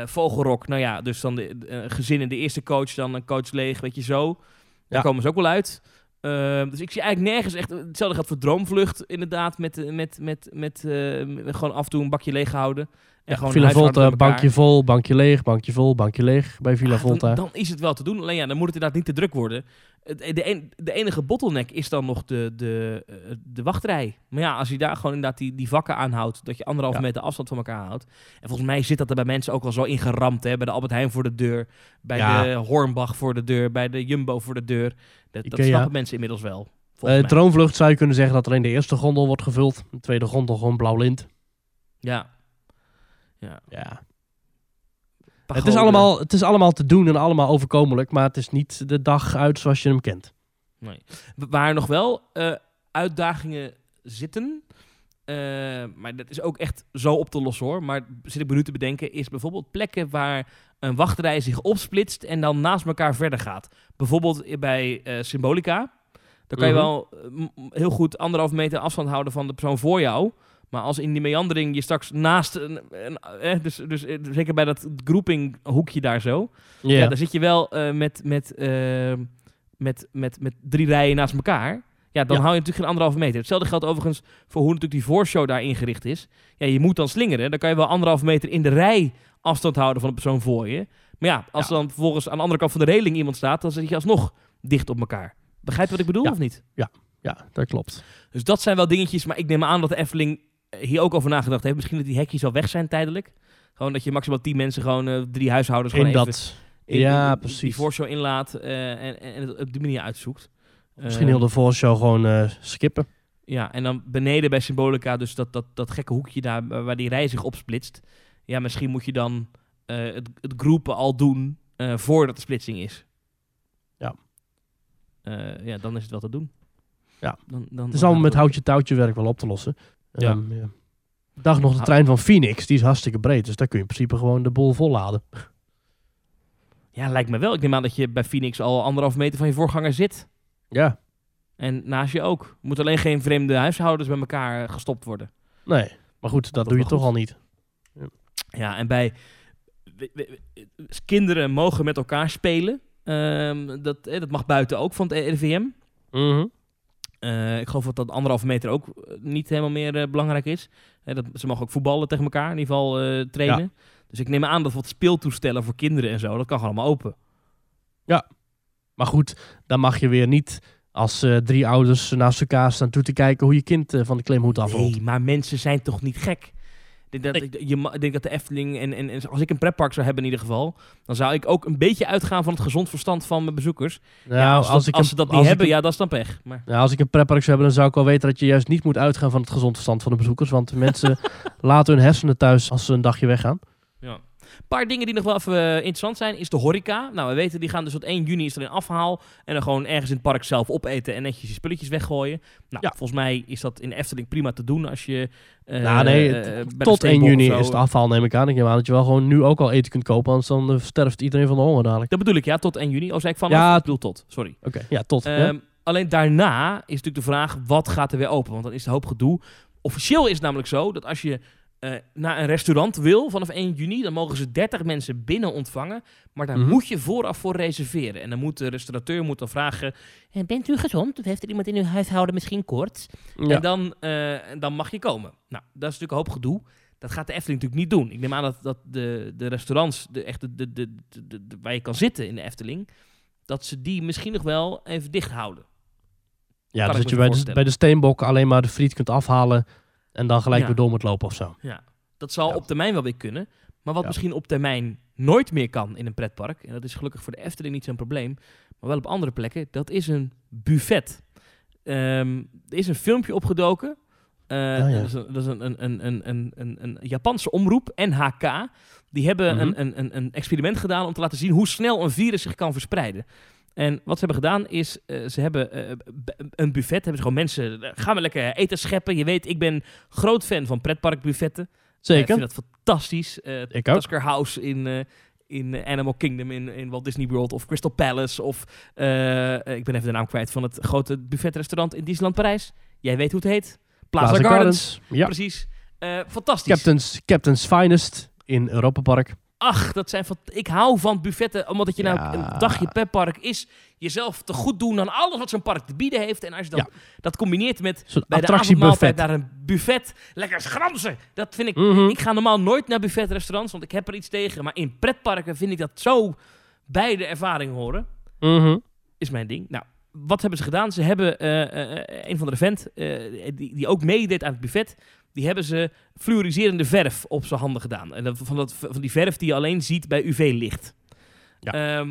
Eh, Vogelrok, nou ja, dus dan de, eh, gezin in de eerste coach, dan een coach leeg, weet je zo. Daar Ja. komen ze ook wel uit. Eh, dus ik zie eigenlijk nergens echt... Hetzelfde geldt voor Droomvlucht, inderdaad. Met, eh, met, met, met, met gewoon af en toe een bakje leeg houden. Ja, gewoon Villa Volta, bankje vol, bankje leeg, bankje vol, bankje leeg bij Villa Ah, Volta. Dan, dan is het wel te doen. Alleen ja, dan moet het inderdaad niet te druk worden. Het- De, een- de enige bottleneck is dan nog de, de, eh, de wachtrij. Maar ja, als je daar gewoon inderdaad die, die vakken aanhoudt, dat je anderhalve Ja. meter afstand van elkaar houdt. En volgens mij zit dat er bij mensen ook wel zo ingeramd. Hè? Bij de Albert Heijn voor de deur, bij Ja. de Hornbach voor de deur, bij de Jumbo voor de deur. Dat, dat snappen mensen inmiddels wel. Eh Volgens mij. Droomvlucht zou je kunnen zeggen dat alleen de eerste gondel wordt gevuld. De tweede gondel gewoon blauw lint. Ja. Ja. Ja. Het is, allemaal, het is allemaal te doen en allemaal overkomelijk, maar het is niet de dag uit zoals je hem kent. Waar nog wel eh, uitdagingen zitten. eh, maar dat is ook echt zo op te lossen hoor. Maar zit ik me nu te bedenken, is bijvoorbeeld plekken waar een wachtrij zich opsplitst en dan naast elkaar verder gaat. Bijvoorbeeld bij eh, Symbolica. Dan kan je Mhm. wel heel goed anderhalf meter afstand houden van de persoon voor jou. Maar als in die meandering je straks naast een, een eh, dus, dus eh, zeker bij dat grouping hoekje daar zo, Ja, ja, dan zit je wel eh, met, met, eh, met, met, met drie rijen naast elkaar. Ja, dan Ja. hou je natuurlijk geen anderhalve meter. Hetzelfde geldt overigens voor hoe natuurlijk die voorshow daar ingericht is. Ja, je moet dan slingeren. Dan kan je wel anderhalve meter in de rij afstand houden van de persoon voor je. Maar ja, als Ja. dan vervolgens aan de andere kant van de reling iemand staat, dan zit je alsnog dicht op elkaar. Begrijp je wat ik bedoel Ja. of niet? Ja, dat klopt. Dus dat zijn wel dingetjes, maar ik neem aan dat de Efteling eh, hier ook over nagedacht heeft. Misschien dat die hekjes al weg zijn tijdelijk. Gewoon dat je maximaal 10 mensen, gewoon eh, drie huishoudens, gewoon In even dat, in- ja, in- precies. die voorshow inlaat eh, en, en het op die manier uitzoekt. misschien Eh, heel de voorshow gewoon skippen. Ja, en dan beneden bij Symbolica, dus dat, dat, dat gekke hoekje daar waar die rij zich opsplitst. Ja, misschien moet je dan het, het groepen al doen voordat de splitsing is. Ja. Ja, dan is het wel te doen. Ja. Dan, dan, Het is allemaal met houtje touwtje werk wel op te lossen. Ja. Ja. Ik dacht nog de Ah. trein van Phoenix, die is hartstikke breed. Dus daar kun je in principe gewoon de boel volladen. Ja, lijkt me wel. Ik neem aan dat je bij Phoenix al anderhalf meter van je voorganger zit. Ja, En naast je ook. Er moeten alleen geen vreemde huishoudens bij elkaar eh, gestopt worden. nee. Maar goed, dat Dat doe je toch al niet. Ja, en bij we- we- we- kinderen mogen met elkaar spelen. Ehm, dat, eh, dat mag buiten ook van het RIVM. Mhm. Eh, ik geloof dat dat anderhalve meter ook eh, niet helemaal meer eh, belangrijk is. Eh, dat, ze mogen ook voetballen tegen elkaar, in ieder geval trainen. Dus ik neem aan dat wat speeltoestellen voor kinderen en zo, dat kan gewoon allemaal open. Maar goed, dan mag je weer niet als drie ouders naast elkaar staan toe te kijken hoe je kind van de klimhoed afrolt. Nee, maar mensen zijn toch niet gek? Ik denk dat, je, ik denk dat de Efteling en, en, en als ik een pretpark zou hebben in ieder geval, dan zou ik ook een beetje uitgaan van het gezond verstand van mijn bezoekers. Nou, ja, als, dat- ik als een- ze dat niet als ik hebben, ja, dat is dan pech. Maar Ja, als ik een pretpark zou hebben, dan zou ik wel weten dat je juist niet moet uitgaan van het gezond verstand van de bezoekers. Want mensen laten hun hersenen thuis als ze een dagje weggaan. Ja. Paar dingen die nog wel even eh, interessant zijn, is de horeca. Nou, we weten, die gaan dus tot 1 juni is er een afhaal. En dan gewoon ergens in het park zelf opeten en netjes je spulletjes weggooien. Nou, Ja. volgens mij is dat in de Efteling prima te doen als je... nou nee, eh, het- de tot 1 Steenbok juni is het afhaal, neem ik aan. Ik neem aan dat je wel gewoon nu ook al eten kunt kopen, anders dan sterft iedereen van de honger dadelijk. Dat bedoel ik, ja, tot 1 juni. Oh, zei ik vanaf? Ja. Ik bedoel tot, sorry. Oké, ja, tot. ja. Ehm, Alleen daarna is natuurlijk de vraag, wat gaat er weer open? Want dan is de hoop gedoe. Officieel is het namelijk zo dat als je eh, naar een restaurant wil vanaf 1 juni, dan mogen ze 30 mensen binnen ontvangen. Maar daar Mhm. moet je vooraf voor reserveren. En dan moet de restaurateur moet dan vragen, "Eh, bent u gezond? Of heeft er iemand in uw huishouden misschien koorts? ja. En dan, eh, dan mag je komen. Nou, dat is natuurlijk een hoop gedoe. Dat gaat de Efteling natuurlijk niet doen. Ik neem aan dat, dat de, de restaurants, de, echt de, de, de, de- de- de- waar je kan zitten in de Efteling, dat ze die misschien nog wel even dicht houden. ja, kan dus dat je bij de, bij de steenbok alleen maar de friet kunt afhalen en dan gelijk Ja. weer door moet lopen of zo. Ja. Dat zal Ja. op termijn wel weer kunnen. Maar wat Ja. misschien op termijn nooit meer kan in een pretpark, en dat is gelukkig voor de Efteling niet zo'n probleem, maar wel op andere plekken, dat is een buffet. Ehm, er is een filmpje opgedoken. Eh, ja. Dat is, een, dat is een, een, een, een, een, een, een Japanse omroep, NHK. Die hebben een, een, een experiment gedaan om te laten zien hoe snel een virus zich kan verspreiden. En wat ze hebben gedaan is, eh, ze hebben eh, een buffet, hebben ze gewoon mensen, eh, gaan we lekker eten scheppen. Je weet, ik ben groot fan van pretparkbuffetten. Eh, Ik Zeker. vind dat fantastisch. Ik ook. Tusker House in, in Animal Kingdom in, in Walt Disney World of Crystal Palace of ik ben even de naam kwijt van het grote buffetrestaurant in Disneyland Parijs. Jij weet hoe het heet. Plaza, Plaza Gardens. Ja. Precies. Fantastisch. Captain's, Captain's Finest in Europa Park. Ach, dat zijn van. Ik hou van buffetten, omdat dat je nou een dagje per park is. Jezelf te goed doen aan alles wat zo'n park te bieden heeft. En als je dan Ja. dat combineert met bij de avondmaaltijd naar een buffet, lekker schransen. Dat vind ik Mhm. Ik ga normaal nooit naar buffetrestaurants, want ik heb er iets tegen. Maar in pretparken vind ik dat zo bij de ervaring horen. Mhm. Is mijn ding. Nou, wat hebben ze gedaan? Ze hebben eh, eh, een van de vent, eh, die, die ook meedeed aan het buffet, die hebben ze fluoriserende verf op zijn handen gedaan. En dat, van, dat, van die verf die je alleen ziet bij UV-licht. Ja. Ehm,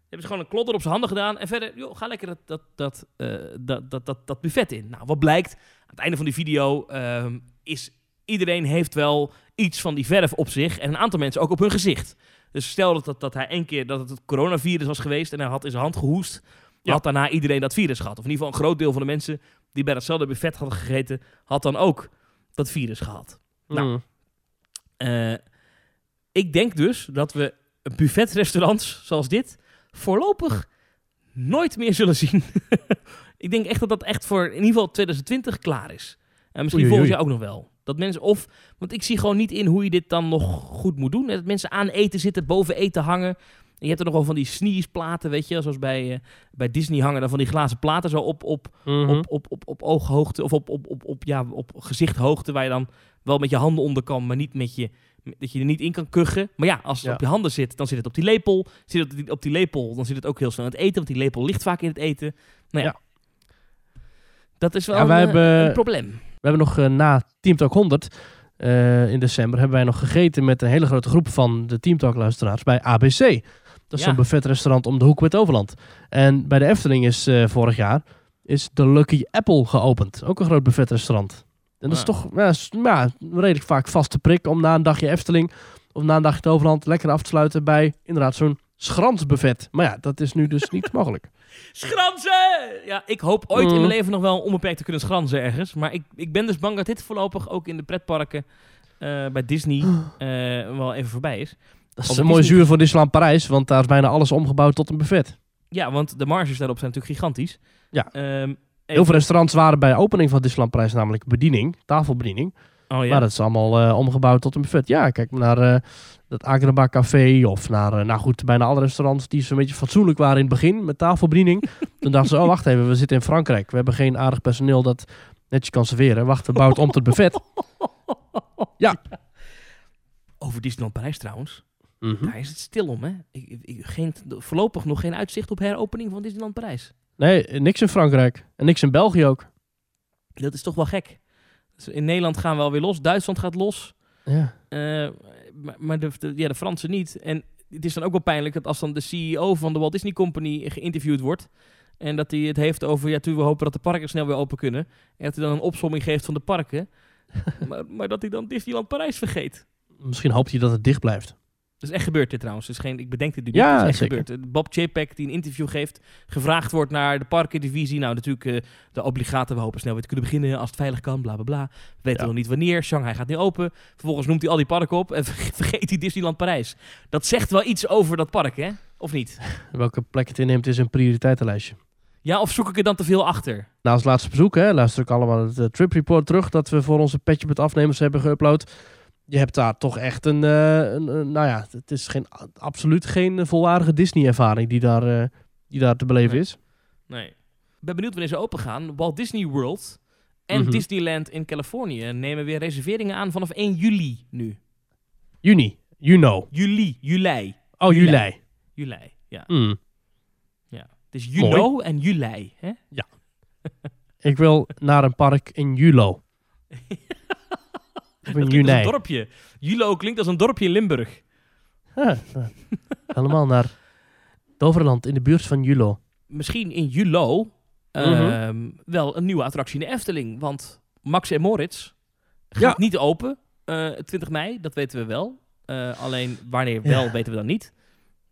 hebben ze gewoon een klodder op zijn handen gedaan. En verder, joh, ga lekker dat, dat, dat, eh, dat, dat, dat, dat buffet in. Nou, wat blijkt? Aan het einde van die video ehm, is iedereen heeft wel iets van die verf op zich. En een aantal mensen ook op hun gezicht. Dus stel dat, dat, dat hij één keer dat het het coronavirus was geweest en hij had in zijn hand gehoest, Ja. had daarna iedereen dat virus gehad. Of in ieder geval een groot deel van de mensen die bij datzelfde buffet hadden gegeten, had dan ook dat virus gehad. Nou, Mhm. Eh, ik denk dus dat we buffetrestaurants zoals dit voorlopig nooit meer zullen zien. ik denk echt dat dat echt voor in ieder geval 2020 klaar is. En misschien oei, volgend jaar ook nog wel. Dat mensen of, want ik zie gewoon niet in hoe je dit dan nog goed moet doen. Dat mensen aan eten zitten, boven eten hangen. En je hebt er nog wel van die sneeze-platen, weet je, zoals bij, eh, bij Disney hangen dan van die glazen platen zo op, op, Mhm. op, op, op, op ooghoogte of op, op, op, op, ja, op gezichthoogte, waar je dan wel met je handen onder kan, maar niet met je, dat je er niet in kan kuchen. Maar ja, als het Ja. op je handen zit, dan zit het op die lepel. Zit het op die, lepel, dan zit het ook heel snel in het eten, want die lepel ligt vaak in het eten. Nou ja, dat is wel Ja, wij een, eh, hebben- een probleem. We hebben nog eh, na Team Talk 100 eh, in december hebben wij nog gegeten met een hele grote groep van de Team Talk luisteraars bij ABC. Dat is Ja. zo'n buffetrestaurant om de hoek met Overland. En bij de Efteling is eh, vorig jaar is de Lucky Apple geopend. Ook een groot buffetrestaurant. En dat is Ja. toch ja, is, ja, redelijk vaak vaste prik om na een dagje Efteling of na een dagje het Overland lekker af te sluiten bij inderdaad zo'n schransbuffet. Maar ja, dat is nu dus niet mogelijk. Schranzen! Ja, ik hoop ooit in mijn leven nog wel onbeperkt te kunnen schranzen ergens. Maar ik, ik ben dus bang dat dit voorlopig ook in de pretparken eh, bij Disney eh, wel even voorbij is. Dat is een mooi zuur voor Disneyland Parijs, want daar is bijna alles omgebouwd tot een buffet. Ja, want de marges daarop zijn natuurlijk gigantisch. Ja. Ehm, Heel veel restaurants waren bij de opening van Disneyland Parijs namelijk bediening, tafelbediening. Oh ja. Maar dat is allemaal eh, omgebouwd tot een buffet. Ja, kijk maar naar eh het Agrabah Café of naar, eh, nou goed, bijna alle restaurants die zo'n beetje fatsoenlijk waren in het begin met tafelbediening. Toen dachten ze, oh wacht even, we zitten in Frankrijk. We hebben geen aardig personeel dat netjes kan serveren. Wacht, we bouwen het om tot buffet. Ja. Over Disneyland Parijs trouwens. Mhm. Daar is het stil om, hè? Ik, geen, voorlopig nog geen uitzicht op heropening van Disneyland Parijs. Nee, niks in Frankrijk. En niks in België ook. Dat is toch wel gek. Dus in Nederland gaan we alweer los. Duitsland gaat los. Ja. Eh, maar maar de, de- ja, de Fransen niet. En het is dan ook wel pijnlijk dat als dan de CEO van de Walt Disney Company geïnterviewd wordt. En dat hij het heeft over, ja, toen we hopen dat de parken snel weer open kunnen. En dat hij dan een opsomming geeft van de parken. maar, maar dat hij dan Disneyland Parijs vergeet. Misschien hoopt hij dat het dicht blijft. Dat is echt gebeurd dit trouwens. Dus geen, ik bedenk dit nu Ja, niet. Het is echt zeker. gebeurd. Bob Chapek die een interview geeft, gevraagd wordt naar de parkendivisie. Nou, natuurlijk eh, de obligate, we hopen snel weer te kunnen beginnen als het veilig kan, bla bla bla. We weten Ja. nog niet wanneer. Shanghai gaat nu open. Vervolgens noemt hij al die parken op en vergeet hij Disneyland Parijs. Dat zegt wel iets over dat park, hè? Of niet? Welke plek het inneemt is een prioriteitenlijstje. Ja, of zoek ik er dan te veel achter? Na ons laatste bezoek, hè, luister ik allemaal het eh, trip report terug dat we voor onze petje met afnemers hebben geüpload. Je hebt daar toch echt een, eh, een, een- nou ja, het is geen, absoluut geen volwaardige Disney-ervaring die daar, eh, die daar te beleven Nee. is. Nee. Ik ben benieuwd wanneer ze open gaan. Walt Disney World en Mhm. Disneyland in Californië nemen weer reserveringen aan vanaf 1 juli nu. Juni, you know. Juli, juli, Oh, Juli. juli. juli. Ja. Hmm. Het is you Mooi. know en juli. Hè? Ik wil naar een park in Julo. of in een dorpje. Julo klinkt als een dorpje in Limburg. Ja, ja. Helemaal naar Toverland in de buurt van Julo. Misschien in Julo ehm, wel een nieuwe attractie in de Efteling. Want Max en Moritz gaat Ja. niet open. eh 20 mei, dat weten we wel. Eh, alleen wanneer wel, weten we dan niet.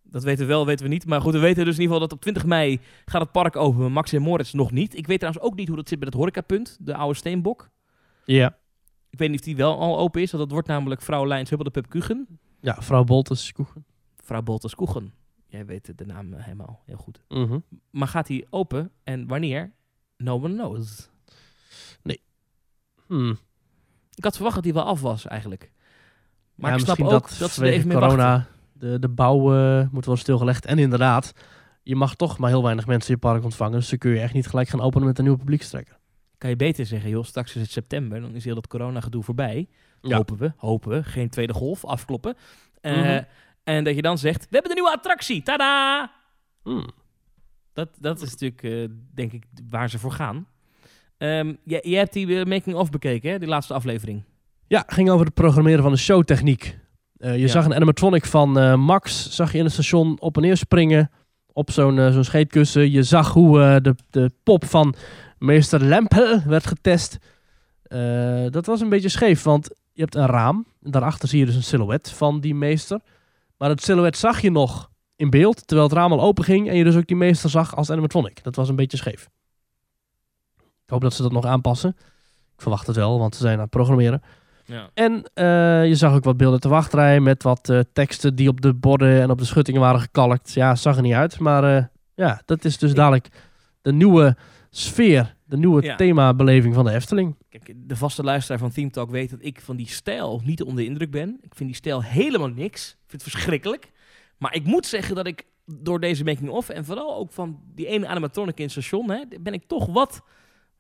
Dat weten we wel, weten we niet. Maar goed, we weten dus in ieder geval dat op 20 mei gaat het park open. Max en Moritz nog niet. Ik weet trouwens ook niet hoe dat zit met het horecapunt. De oude Steenbok. Ja. Ik weet niet of die wel al open is. Want dat wordt namelijk vrouw Lijns Hubbel de Pub Kuchen. Ja, vrouw Boltes. Koegen. Vrouw Boltes Koegen. Jij weet de naam eh, helemaal heel goed. Mhm. Maar gaat die open en wanneer? No one knows. Hmm. Ik had verwacht dat die wel af was eigenlijk. Maar Ja, ik snap misschien ook dat, ze er vanwege even corona wachten. de, de bouw eh, moet wel stilgelegd. En inderdaad, je mag toch maar heel weinig mensen in je park ontvangen. Dus dan kun je echt niet gelijk gaan openen met een nieuwe publiekstrekker. Kan je beter zeggen, joh, straks is het september. Dan is heel dat corona gedoe voorbij. Ja. Hopen we, hopen we. Geen tweede golf, afkloppen. Eh, Mhm. En dat je dan zegt, we hebben de nieuwe attractie, tada! Hmm. Dat, dat is natuurlijk, eh, denk ik, waar ze voor gaan. Ehm jij, jij hebt die eh, making-of bekeken, hè? Die laatste aflevering. Ja, ging over het programmeren van de showtechniek. Je Ja. zag een animatronic van Max, zag je in het station op en neer springen op zo'n zo'n scheetkussen. Je zag hoe de, de pop van meester Lempel werd getest. Eh, dat was een beetje scheef, want je hebt een raam. En daarachter zie je dus een silhouet van die meester. Maar het silhouet zag je nog in beeld, terwijl het raam al open ging. En je dus ook die meester zag als animatronic. Dat was een beetje scheef. Ik hoop dat ze dat nog aanpassen. Ik verwacht het wel, want ze zijn aan het programmeren. Ja. En eh, je zag ook wat beelden te wachtrij met wat eh, teksten die op de borden en op de schuttingen waren gekalkt. Ja, zag er niet uit, maar ja, dat is dus dadelijk de nieuwe sfeer, de nieuwe Ja. themabeleving van de Efteling. Kijk, de vaste luisteraar van Theme Talk weet dat ik van die stijl niet onder de indruk ben. Ik vind die stijl helemaal niks. Ik vind het verschrikkelijk. Maar ik moet zeggen dat ik door deze making-of... en vooral ook van die ene animatronic in het station... Hè, ben ik toch wat,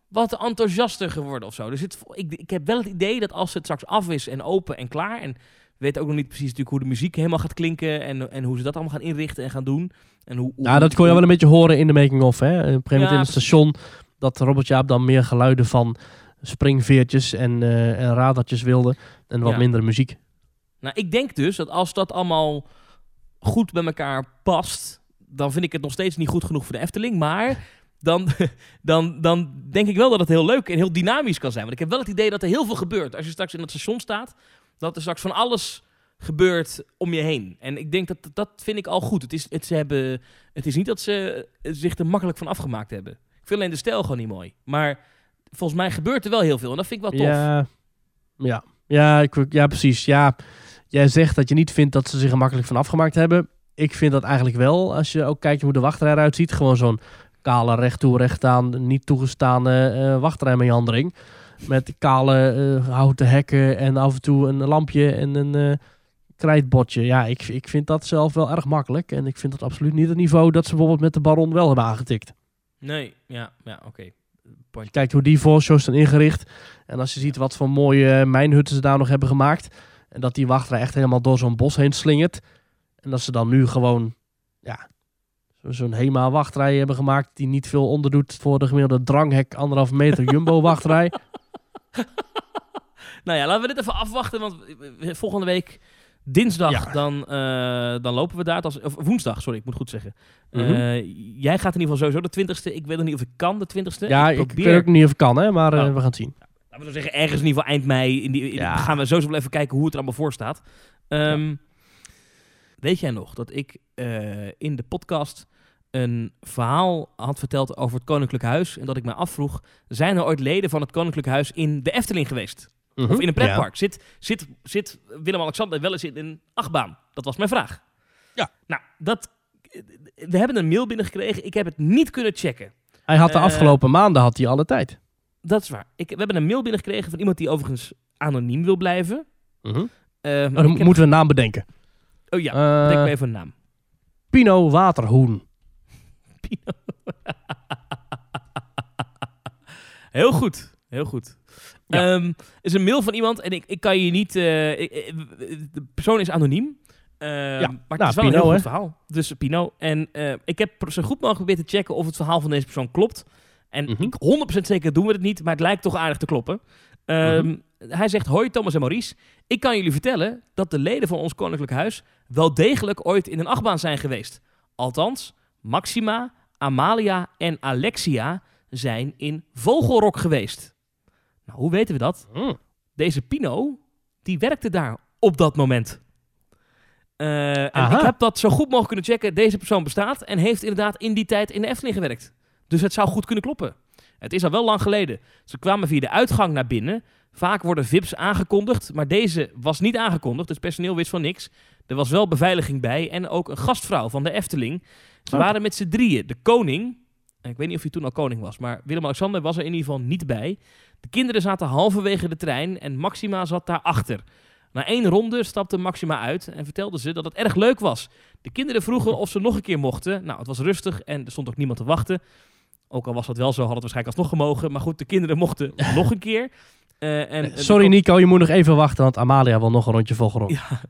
wat enthousiaster geworden of zo. Dus het, ik, ik heb wel het idee dat als het straks af is en open en klaar... en weten ook nog niet precies natuurlijk hoe de muziek helemaal gaat klinken... en, en hoe ze dat allemaal gaan inrichten en gaan doen. En hoe, dat kon je wel een beetje horen in de making-of. Hè? Op een gegeven moment Ja, in het station dat Robert Jaap dan meer geluiden van springveertjes en, eh en radartjes wilde. En wat Ja. minder muziek. Nou, ik denk dus dat als dat allemaal goed bij elkaar past, dan vind ik het nog steeds niet goed genoeg voor de Efteling. Maar dan, dan, dan denk ik wel dat het heel leuk en heel dynamisch kan zijn. Want ik heb wel het idee dat er heel veel gebeurt. Als je straks in het station staat, dat er straks van alles gebeurt om je heen. En ik denk dat dat vind ik al goed. Het is, het, ze hebben, het is niet dat ze zich er makkelijk van afgemaakt hebben. Ik vind alleen de stijl gewoon niet mooi. Maar volgens mij gebeurt er wel heel veel en dat vind ik wel tof. Ja, ja. Ja, ik, ja, precies. Ja, jij zegt dat je niet vindt dat ze zich er makkelijk van afgemaakt hebben. Ik vind dat eigenlijk wel. Als je ook kijkt hoe de wachtrij eruit ziet. Gewoon zo'n kale, recht toe, recht aan, niet toegestane eh wachtrijmeandering. Met kale eh, houten hekken en af en toe een lampje en een eh, krijtbordje. Ja, ik, ik vind dat zelf wel erg makkelijk. En ik vind dat absoluut niet het niveau dat ze bijvoorbeeld met de Baron wel hebben aangetikt. Nee, ja, ja oké. Je kijkt hoe die voorshows zijn ingericht. En als je ziet wat voor mooie mijnhutten ze daar nog hebben gemaakt. En dat die wachtrij echt helemaal door zo'n bos heen slingert. En dat ze dan nu gewoon, ja, zo- zo'n HEMA wachtrij hebben gemaakt. Die niet veel onderdoet voor de gemiddelde dranghek anderhalf meter jumbo wachtrij. Nou ja, laten we dit even afwachten, want volgende week dinsdag Ja. dan, eh, dan lopen we daar. Als, of woensdag, sorry, ik moet goed zeggen. Mhm. Eh, jij gaat in ieder geval sowieso de 20ste. Ik weet nog niet of ik kan de 20ste. Ja, ik, probeer, weet ook niet of ik kan, hè, maar eh, Oh. we gaan het zien. Laten we zeggen, ergens in ieder geval eind mei. In die, in- Ja. gaan we sowieso wel even kijken hoe het er allemaal voor staat. Ehm, Weet jij nog dat ik in de podcast een verhaal had verteld over het Koninklijk Huis. En dat ik me afvroeg, zijn er ooit leden van het Koninklijk Huis in de Efteling geweest? Of in een pretpark? Zit, zit, zit Willem-Alexander wel eens in een achtbaan? Dat was mijn vraag. Ja. Nou, dat, we hebben een mail binnengekregen. Ik heb het niet kunnen checken. Hij had de Eh, afgelopen maanden had hij alle tijd. Dat is waar. Ik, we hebben een mail binnengekregen van iemand die overigens anoniem wil blijven. Mhm. Eh, maar Oh, dan heb- moeten we een naam bedenken. Oh ja, Eh, denk me even een naam. Pino Waterhoen. Heel goed, heel goed. Ja. Ehm, is een mail van iemand en ik, ik kan je niet... eh, ik- ik- de persoon is anoniem. Ehm, maar het nou, is wel Pino, een heel goed verhaal. Dus Pino. En eh, ik heb zo goed mogelijk geprobeerd te checken of het verhaal van deze persoon klopt. En Mhm. ik 100% zeker doen we het niet, maar het lijkt toch aardig te kloppen. Ehm, Mhm. Hij zegt, hoi Thomas en Maurice. Ik kan jullie vertellen dat de leden van ons koninklijk huis wel degelijk ooit in een achtbaan zijn geweest. Althans, Maxima, Amalia en Alexia zijn in Vogelrok geweest. Nou, hoe weten we dat? Mm. Deze Pino, die werkte daar op dat moment. Eh, en ik heb dat zo goed mogelijk kunnen checken. Deze persoon bestaat en heeft inderdaad in die tijd in de Efteling gewerkt. Dus het zou goed kunnen kloppen. Het is al wel lang geleden. Ze kwamen via de uitgang naar binnen. Vaak worden VIP's aangekondigd, maar deze was niet aangekondigd. Dus personeel wist van niks. Er was wel beveiliging bij en ook een gastvrouw van de Efteling. Ze waren met z'n drieën. De koning, ik weet niet of hij toen al koning was, maar Willem-Alexander was er in ieder geval niet bij. De kinderen zaten halverwege de trein en Maxima zat daarachter. Na één ronde stapte Maxima uit en vertelde ze dat het erg leuk was. De kinderen vroegen of ze nog een keer mochten. Nou, het was rustig en er stond ook niemand te wachten. Ook al was dat wel zo, had het waarschijnlijk alsnog gemogen. Maar goed, de kinderen mochten nog een keer. Eh, en, en Sorry Nico, je moet nog even wachten, want Amalia wil nog een rondje volgerok. Ja.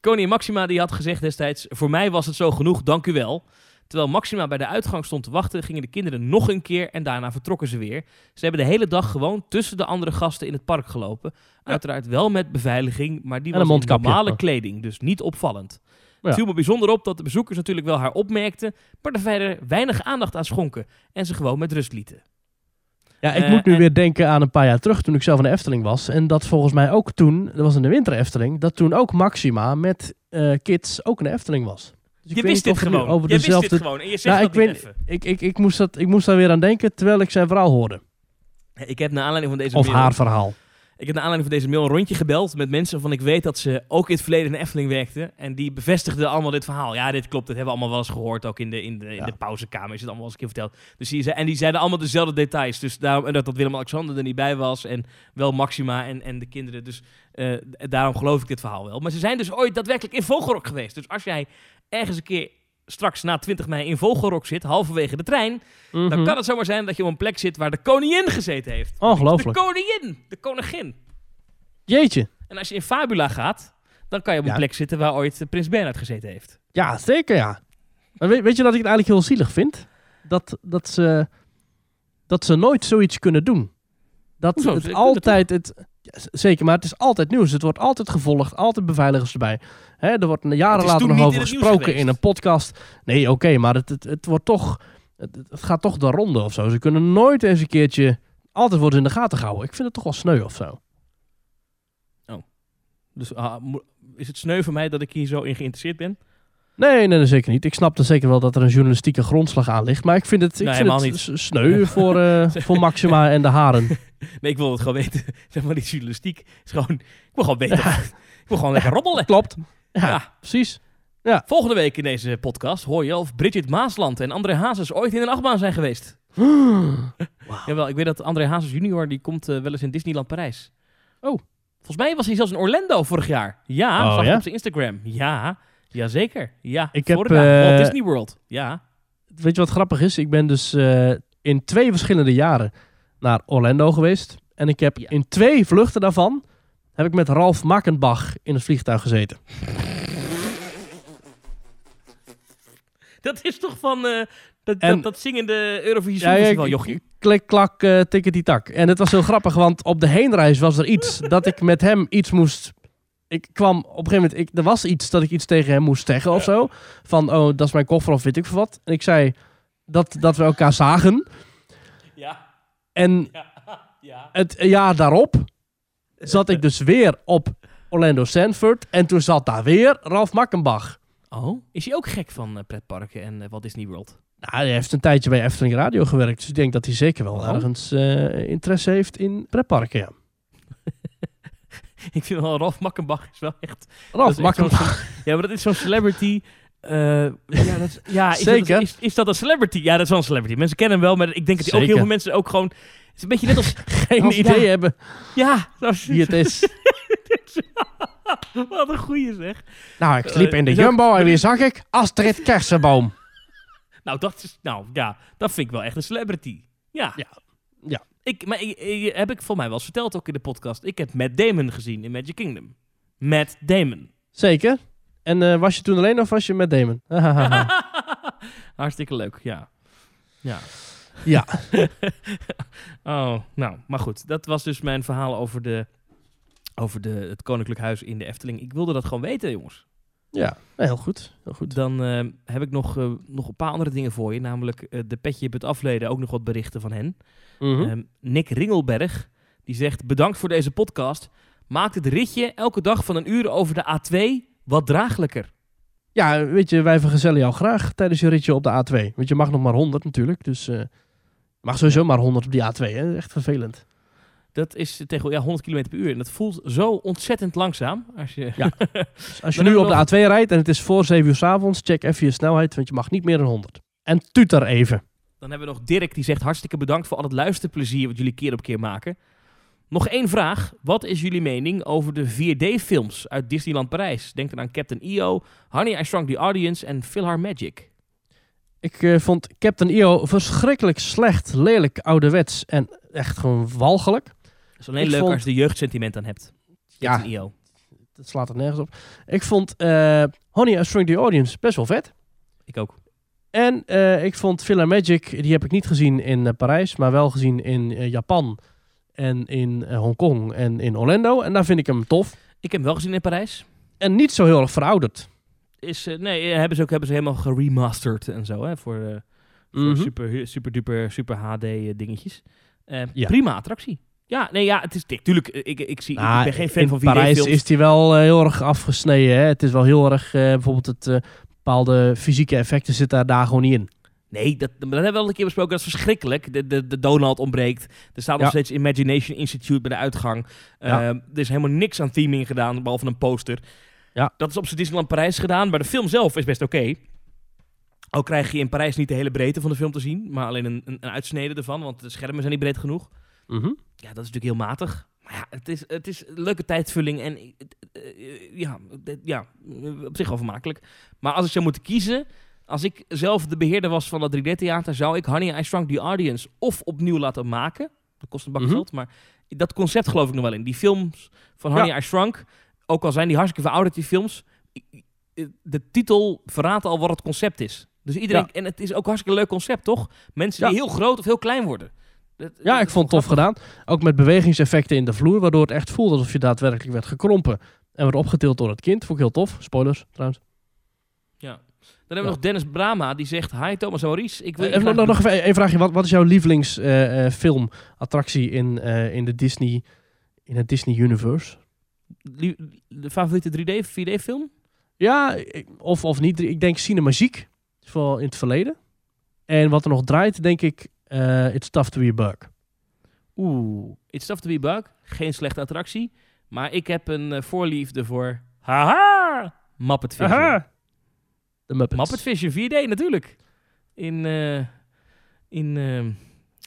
Koningin Maxima die had gezegd destijds... voor mij was het zo genoeg, dank u wel. Terwijl Maxima bij de uitgang stond te wachten... gingen de kinderen nog een keer en daarna vertrokken ze weer. Ze hebben de hele dag gewoon tussen de andere gasten in het park gelopen. Uiteraard wel met beveiliging, maar die En was een in normale kleding. Dus niet opvallend. Ja. Het viel me bijzonder op dat de bezoekers natuurlijk wel haar opmerkten... maar er verder weinig aandacht aan schonken. En ze gewoon met rust lieten. Ja, ik Eh, moet nu en- weer denken aan een paar jaar terug toen ik zelf in de Efteling was. En dat volgens mij ook toen, dat was in de winter Efteling, dat toen ook Maxima met eh, kids ook in de Efteling was. Dus je wist dit gewoon. Over je wist dit gewoon. En je zegt Nou, ik weet-. Ik, ik, ik, moest dat, ik moest daar weer aan denken terwijl ik zijn verhaal hoorde. Ik heb naar aanleiding van deze Of mail- haar verhaal. Ik heb naar aanleiding van deze mail een rondje gebeld met mensen waarvan ik weet dat ze ook in het verleden in de Efteling werkten. En die bevestigden allemaal dit verhaal. Ja, dit klopt. Dat hebben we allemaal wel eens gehoord. Ook in de, in de, in Ja. de pauzekamer is het allemaal wel eens een keer verteld. Dus die, en die zeiden allemaal dezelfde details. Dus daarom en dat, dat Willem-Alexander er niet bij was. En wel Maxima en, en de kinderen. Dus Eh, daarom geloof ik dit verhaal wel. Maar ze zijn dus ooit daadwerkelijk in Vogelrok geweest. Dus als jij ergens een keer straks na 20 mei in Vogelrok zit, halverwege de trein, dan Mhm. kan het zomaar zijn dat je op een plek zit waar de koningin gezeten heeft. De Ongelooflijk. koningin, de koningin. Jeetje. En als je in Fabula gaat, dan kan je op een Ja. plek zitten waar ooit Prins Bernhard gezeten heeft. Ja, zeker ja. Maar weet, weet je dat ik het eigenlijk heel zielig vind? Dat, dat, ze, dat ze nooit zoiets kunnen doen. Dat Hoezo? Het altijd... Het, zeker, maar het is altijd nieuws. Het wordt altijd gevolgd, altijd beveiligers erbij. Hè, er wordt jaren later nog over gesproken in een podcast. Nee, oké, maar het, het, het wordt toch... Het, het gaat toch de ronde of zo. Ze kunnen nooit eens een keertje... Altijd worden ze in de gaten gehouden. Ik vind het toch wel sneu of zo. Dus ah, is het sneu voor mij dat ik hier zo in geïnteresseerd ben? Nee, nee, zeker niet. Ik snap dan zeker wel dat er een journalistieke grondslag aan ligt. Maar ik vind het, ik Nee, vind het s- sneu voor, eh, voor Maxima en de haren. Nee, ik wil het gewoon weten. zeg maar, die journalistiek is gewoon... Ik wil gewoon weten. Ik wil gewoon lekker roddelen. Klopt. Ja, Ja. precies. Volgende week in deze podcast hoor je of Bridget Maasland en André Hazes ooit in een achtbaan zijn geweest. Jawel, ik weet dat André Hazes junior, die komt eh, wel eens in Disneyland Parijs. Oh. Volgens mij was hij zelfs in Orlando vorig jaar. Ja, Oh, zag ik ja? op zijn Instagram. Ja, jazeker. Ja, Ik heb, Florida, eh, Walt Disney World. Ja. Weet je wat grappig is? Ik ben dus eh, in twee verschillende jaren naar Orlando geweest. En ik heb Ja. in twee vluchten daarvan... heb ik met Ralf Makkenbach in het vliegtuig gezeten. Dat is toch van eh, dat, En- dat, dat zingende Eurovisie Ja, ik- jochie. Klik, klak, eh tikkie tak. En het was heel grappig, want op de heenreis was er iets dat ik met hem iets moest... Ik kwam op een gegeven moment... Ik, er was iets dat ik iets tegen hem moest zeggen of zo. Van, oh, dat is mijn koffer of weet ik veel wat. En ik zei dat, dat we elkaar zagen. Ja, En ja, ja. het jaar daarop zat ik dus weer op Orlando Sanford. En toen zat daar weer Ralf Makkenbach. Oh, is hij ook gek van eh, pretparken en eh, Walt Disney World? Nou, hij heeft een tijdje bij Efteling Radio gewerkt. Dus ik denk dat hij zeker wel Oh. ergens eh, interesse heeft in pretparken, ja. Ik vind wel, Ralf Makkenbach is wel echt... dat Ralf is Makkenbach. Ja, maar dat is zo'n celebrity... eh, ja, dat is, ja is Zeker. Dat, is, is dat een celebrity? Ja, dat is wel een celebrity. Mensen kennen hem wel, maar ik denk dat hij ook heel veel mensen ook gewoon... Het is een beetje net als... Geen Als- idee ja. hebben Ja, zoals, wie het is. wat een goeie zeg. nou, ik liep Eh, in de is Jumbo en wie zag ik? Astrid Kersenboom. Nou, dat is... Nou, ja, dat vind ik wel echt een celebrity. Ja. Ja. Ja. Ik, maar ik, ik- heb ik voor mij wel eens verteld ook in de podcast. Ik heb Matt Damon gezien in Magic Kingdom. Matt Damon. Zeker. En eh, was je toen alleen of was je met Damon? Hartstikke leuk, ja. Ja. ja. Oh, nou, maar goed. Dat was dus mijn verhaal over, de, over de, het Koninklijk Huis in de Efteling. Ik wilde dat gewoon weten, jongens. Ja, heel goed. Heel goed. Dan eh, heb ik nog, eh, nog een paar andere dingen voor je. Namelijk eh, de petje op het afleden. Ook nog wat berichten van hen. Mhm. Ehm, Nick Ringelberg, die zegt... Bedankt voor deze podcast. Maakt het ritje elke dag van een uur over de A2 wat draaglijker. Ja, weet je, wij vergezellen jou graag tijdens je ritje op de A2. Want je mag nog maar 100 natuurlijk, dus... eh, mag sowieso maar 100 op die A2, hè. Echt vervelend. Dat is tegen ja, 100 km per uur. En dat voelt zo ontzettend langzaam. Als je... Ja. Dus als je nu op de A2 rijdt en het is voor 7 uur s avonds, check even je snelheid, want je mag niet meer dan 100. En tuter even. Dan hebben we nog Dirk die zegt hartstikke bedankt voor al het luisterplezier wat jullie keer op keer maken. Nog één vraag. Wat is jullie mening over de 4D-films uit Disneyland Parijs? Denk dan aan Captain EO, Honey, I Shrunk the Audience en Philharmagic. Ik eh, vond Captain EO verschrikkelijk slecht, lelijk, ouderwets en echt gewoon walgelijk. Is alleen Ik leuk vond- als je er jeugdsentiment aan hebt. Ja. EO. Dat slaat er nergens op. Ik vond eh, Honey, I Shrunk the Audience best wel vet. Ik ook. En eh, ik vond Magic, die heb ik niet gezien in eh, Parijs, maar wel gezien in Japan en in Hongkong en in Orlando. En daar vind ik hem tof. Ik heb hem wel gezien in Parijs. En niet zo heel erg verouderd. Is, nee, hebben ze ook hebben ze helemaal geremasterd en zo. Hè, voor voor Mhm. super, super duper, super HD dingetjes. Ja. Prima attractie. Ja, nee, ja, het is natuurlijk. Ik, ik, zie, Nou, ik ben geen fan in van Parijs 4D-films. is die wel eh, heel erg afgesneden. Hè? Het is wel heel erg, eh, bijvoorbeeld het eh, bepaalde fysieke effecten zitten daar, daar gewoon niet in. Nee, dat, dat hebben we al een keer besproken. Dat is verschrikkelijk. De, de, de Donald ontbreekt. Er staat nog Ja. steeds Imagination Institute bij de uitgang. Ja. Eh, er is helemaal niks aan theming gedaan, behalve een poster. Ja. Dat is op zijn Disneyland Parijs gedaan, maar de film zelf is best oké. Ook krijg je in Parijs niet de hele breedte van de film te zien, maar alleen een, een, een uitsnede ervan, want de schermen zijn niet breed genoeg. Mhm. Ja, dat is natuurlijk heel matig. Maar ja, het is, het is een leuke tijdvulling en eh, eh, ja, ja, eh, op zich wel vermakelijk. Maar als ik zou moeten kiezen, als ik zelf de beheerder was van dat 3D-theater, zou ik Honey, I Shrunk the Audience of opnieuw laten maken. Dat kost een bak Mhm. geld, maar dat concept geloof ik nog wel in. Die films van Honey, Ja. I Shrunk, ook al zijn die hartstikke verouderd, die films, i- de titel verraadt al wat het concept is. Dus iedereen, en het is ook een hartstikke leuk concept, toch? Mensen die heel groot of heel klein worden. Dat- Ja, ik vond het tof gedaan. Ook met bewegingseffecten in de vloer, waardoor het echt voelde alsof je daadwerkelijk werd gekrompen. En werd opgetild door het kind. Vond ik heel tof. Spoilers, trouwens. Ja. Dan hebben we nog Dennis Brama, die zegt... Hi Thomas en Maurice, ik wil Eh, nog, nog, even een vraagje. Wat, wat is jouw lievelingsfilmattractie in, eh, in de Disney, in het Disney Universe? Lie- de favoriete 3D, 4D film? Ja, ik- of, of niet. Ik denk Cinemagiek. Voor in het verleden. En wat er nog draait, denk ik... eh It's Tough to be a Bug. Oeh, It's Tough to be a Bug. Geen slechte attractie. Maar ik heb een eh, voorliefde voor... Haha! Muppet Vision. Aha! De Muppets. Muppet Vision 4D natuurlijk. In, eh, in eh,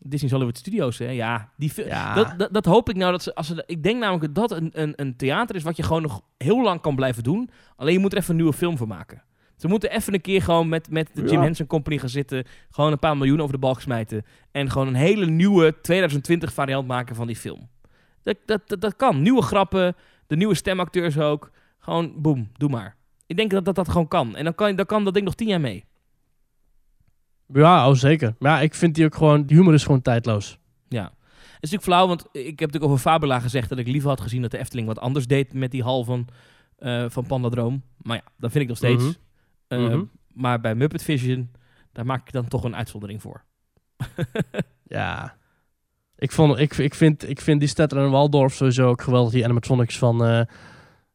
Disney's Hollywood Studios, hè. Ja, die Ja. Dat, dat, dat hoop ik nou. Dat ze, als ze, ik denk namelijk dat dat een, een, een theater is wat je gewoon nog heel lang kan blijven doen. Alleen je moet er even een nieuwe film voor maken. Ze moeten even een keer gewoon met, met de Jim Ja. Henson Company gaan zitten. Gewoon een paar miljoen over de balk smijten. En gewoon een hele nieuwe 2020 variant maken van die film. Dat, dat, dat, dat kan. Nieuwe grappen. De nieuwe stemacteurs ook. Gewoon boem, doe maar. Ik denk dat dat, dat gewoon kan. En dan kan, dan kan dat ding nog tien jaar mee. Ja, oh, zeker. Maar ja, ik vind die ook gewoon... Die humor is gewoon tijdloos. Ja. Het is natuurlijk flauw, want ik heb natuurlijk over Fabula gezegd dat ik liever had gezien dat de Efteling wat anders deed met die hal van, eh van Pandadroom. Maar ja, dat vind ik nog steeds. Mhm. Eh, Mhm. Maar bij Muppet Vision, daar maak ik dan toch een uitzondering voor. Ja. Ik, vond, ik, ik, vind, ik vind die Stetter en Waldorf sowieso ook geweldig. Die animatronics van... eh,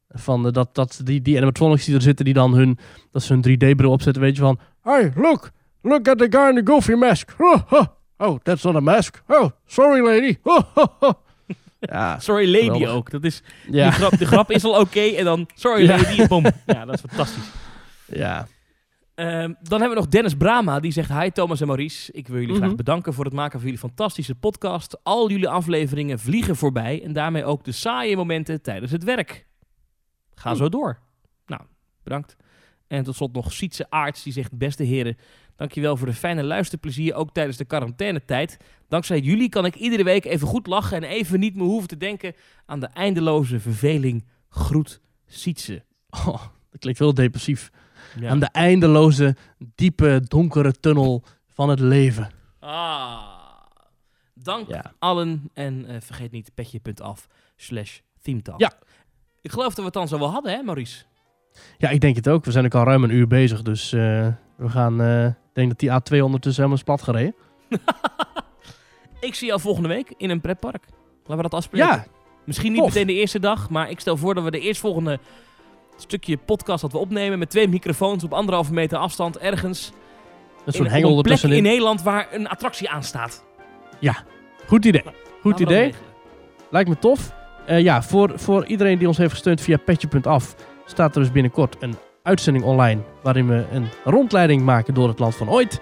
van eh, dat, dat, die, die animatronics die er zitten, die dan hun... Dat ze hun 3D-bril opzetten, weet je van... Hey, look! Look at the guy in the goofy mask. Oh, oh, oh that's not a mask. Oh, sorry lady. Oh. Ja, Sorry Lady Geweldig. ook. Dat is, ja, die grap, de grap is al oké en dan Sorry Ja. Lady, bom. Ja, dat is fantastisch. Ja. Ehm, dan hebben we nog Dennis Brama, die zegt... Hi Thomas en Maurice, ik wil jullie Mhm. graag bedanken voor het maken van jullie fantastische podcast. Al jullie afleveringen vliegen voorbij en daarmee ook de saaie momenten tijdens het werk. Ga zo door. Nou, bedankt. En tot slot nog Sietse Aarts, die zegt... Beste heren, dankjewel voor de fijne luisterplezier, ook tijdens de quarantainetijd. Dankzij jullie kan ik iedere week even goed lachen en even niet meer hoeven te denken aan de eindeloze verveling. Groet Sietse. Oh, dat klinkt heel depressief. Ja. Aan de eindeloze, diepe, donkere tunnel van het leven. Ah. Dank Ja. allen en eh, vergeet niet petje.af slash themetalk. Ja. Ik geloof dat we het dan zo wel hadden, hè Maurice? Ja, ik denk het ook. We zijn ook al ruim een uur bezig, dus eh, we gaan... eh, ik denk dat die A2 ondertussen helemaal is plat gereden. Ik zie jou volgende week in een pretpark. Laten we dat afspreken. Ja, Misschien niet tof. meteen de eerste dag, maar ik stel voor dat we de eerstvolgende stukje podcast dat we opnemen met twee microfoons op anderhalve meter afstand ergens zo'n in, hengel een plek in. Nederland waar een attractie aanstaat. Goed idee. Goed Laten we dat idee. Lijkt me tof. Eh, ja, voor, voor iedereen die ons heeft gesteund via petje.af staat er dus binnenkort een uitzending online waarin we een rondleiding maken door het land van ooit.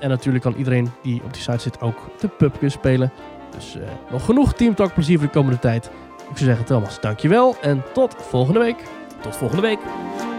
En natuurlijk kan iedereen die op die site zit ook de pubquiz spelen. Dus eh, nog genoeg Teamtalk plezier voor de komende tijd. Ik zou zeggen Thomas, dankjewel en tot volgende week. Tot volgende week.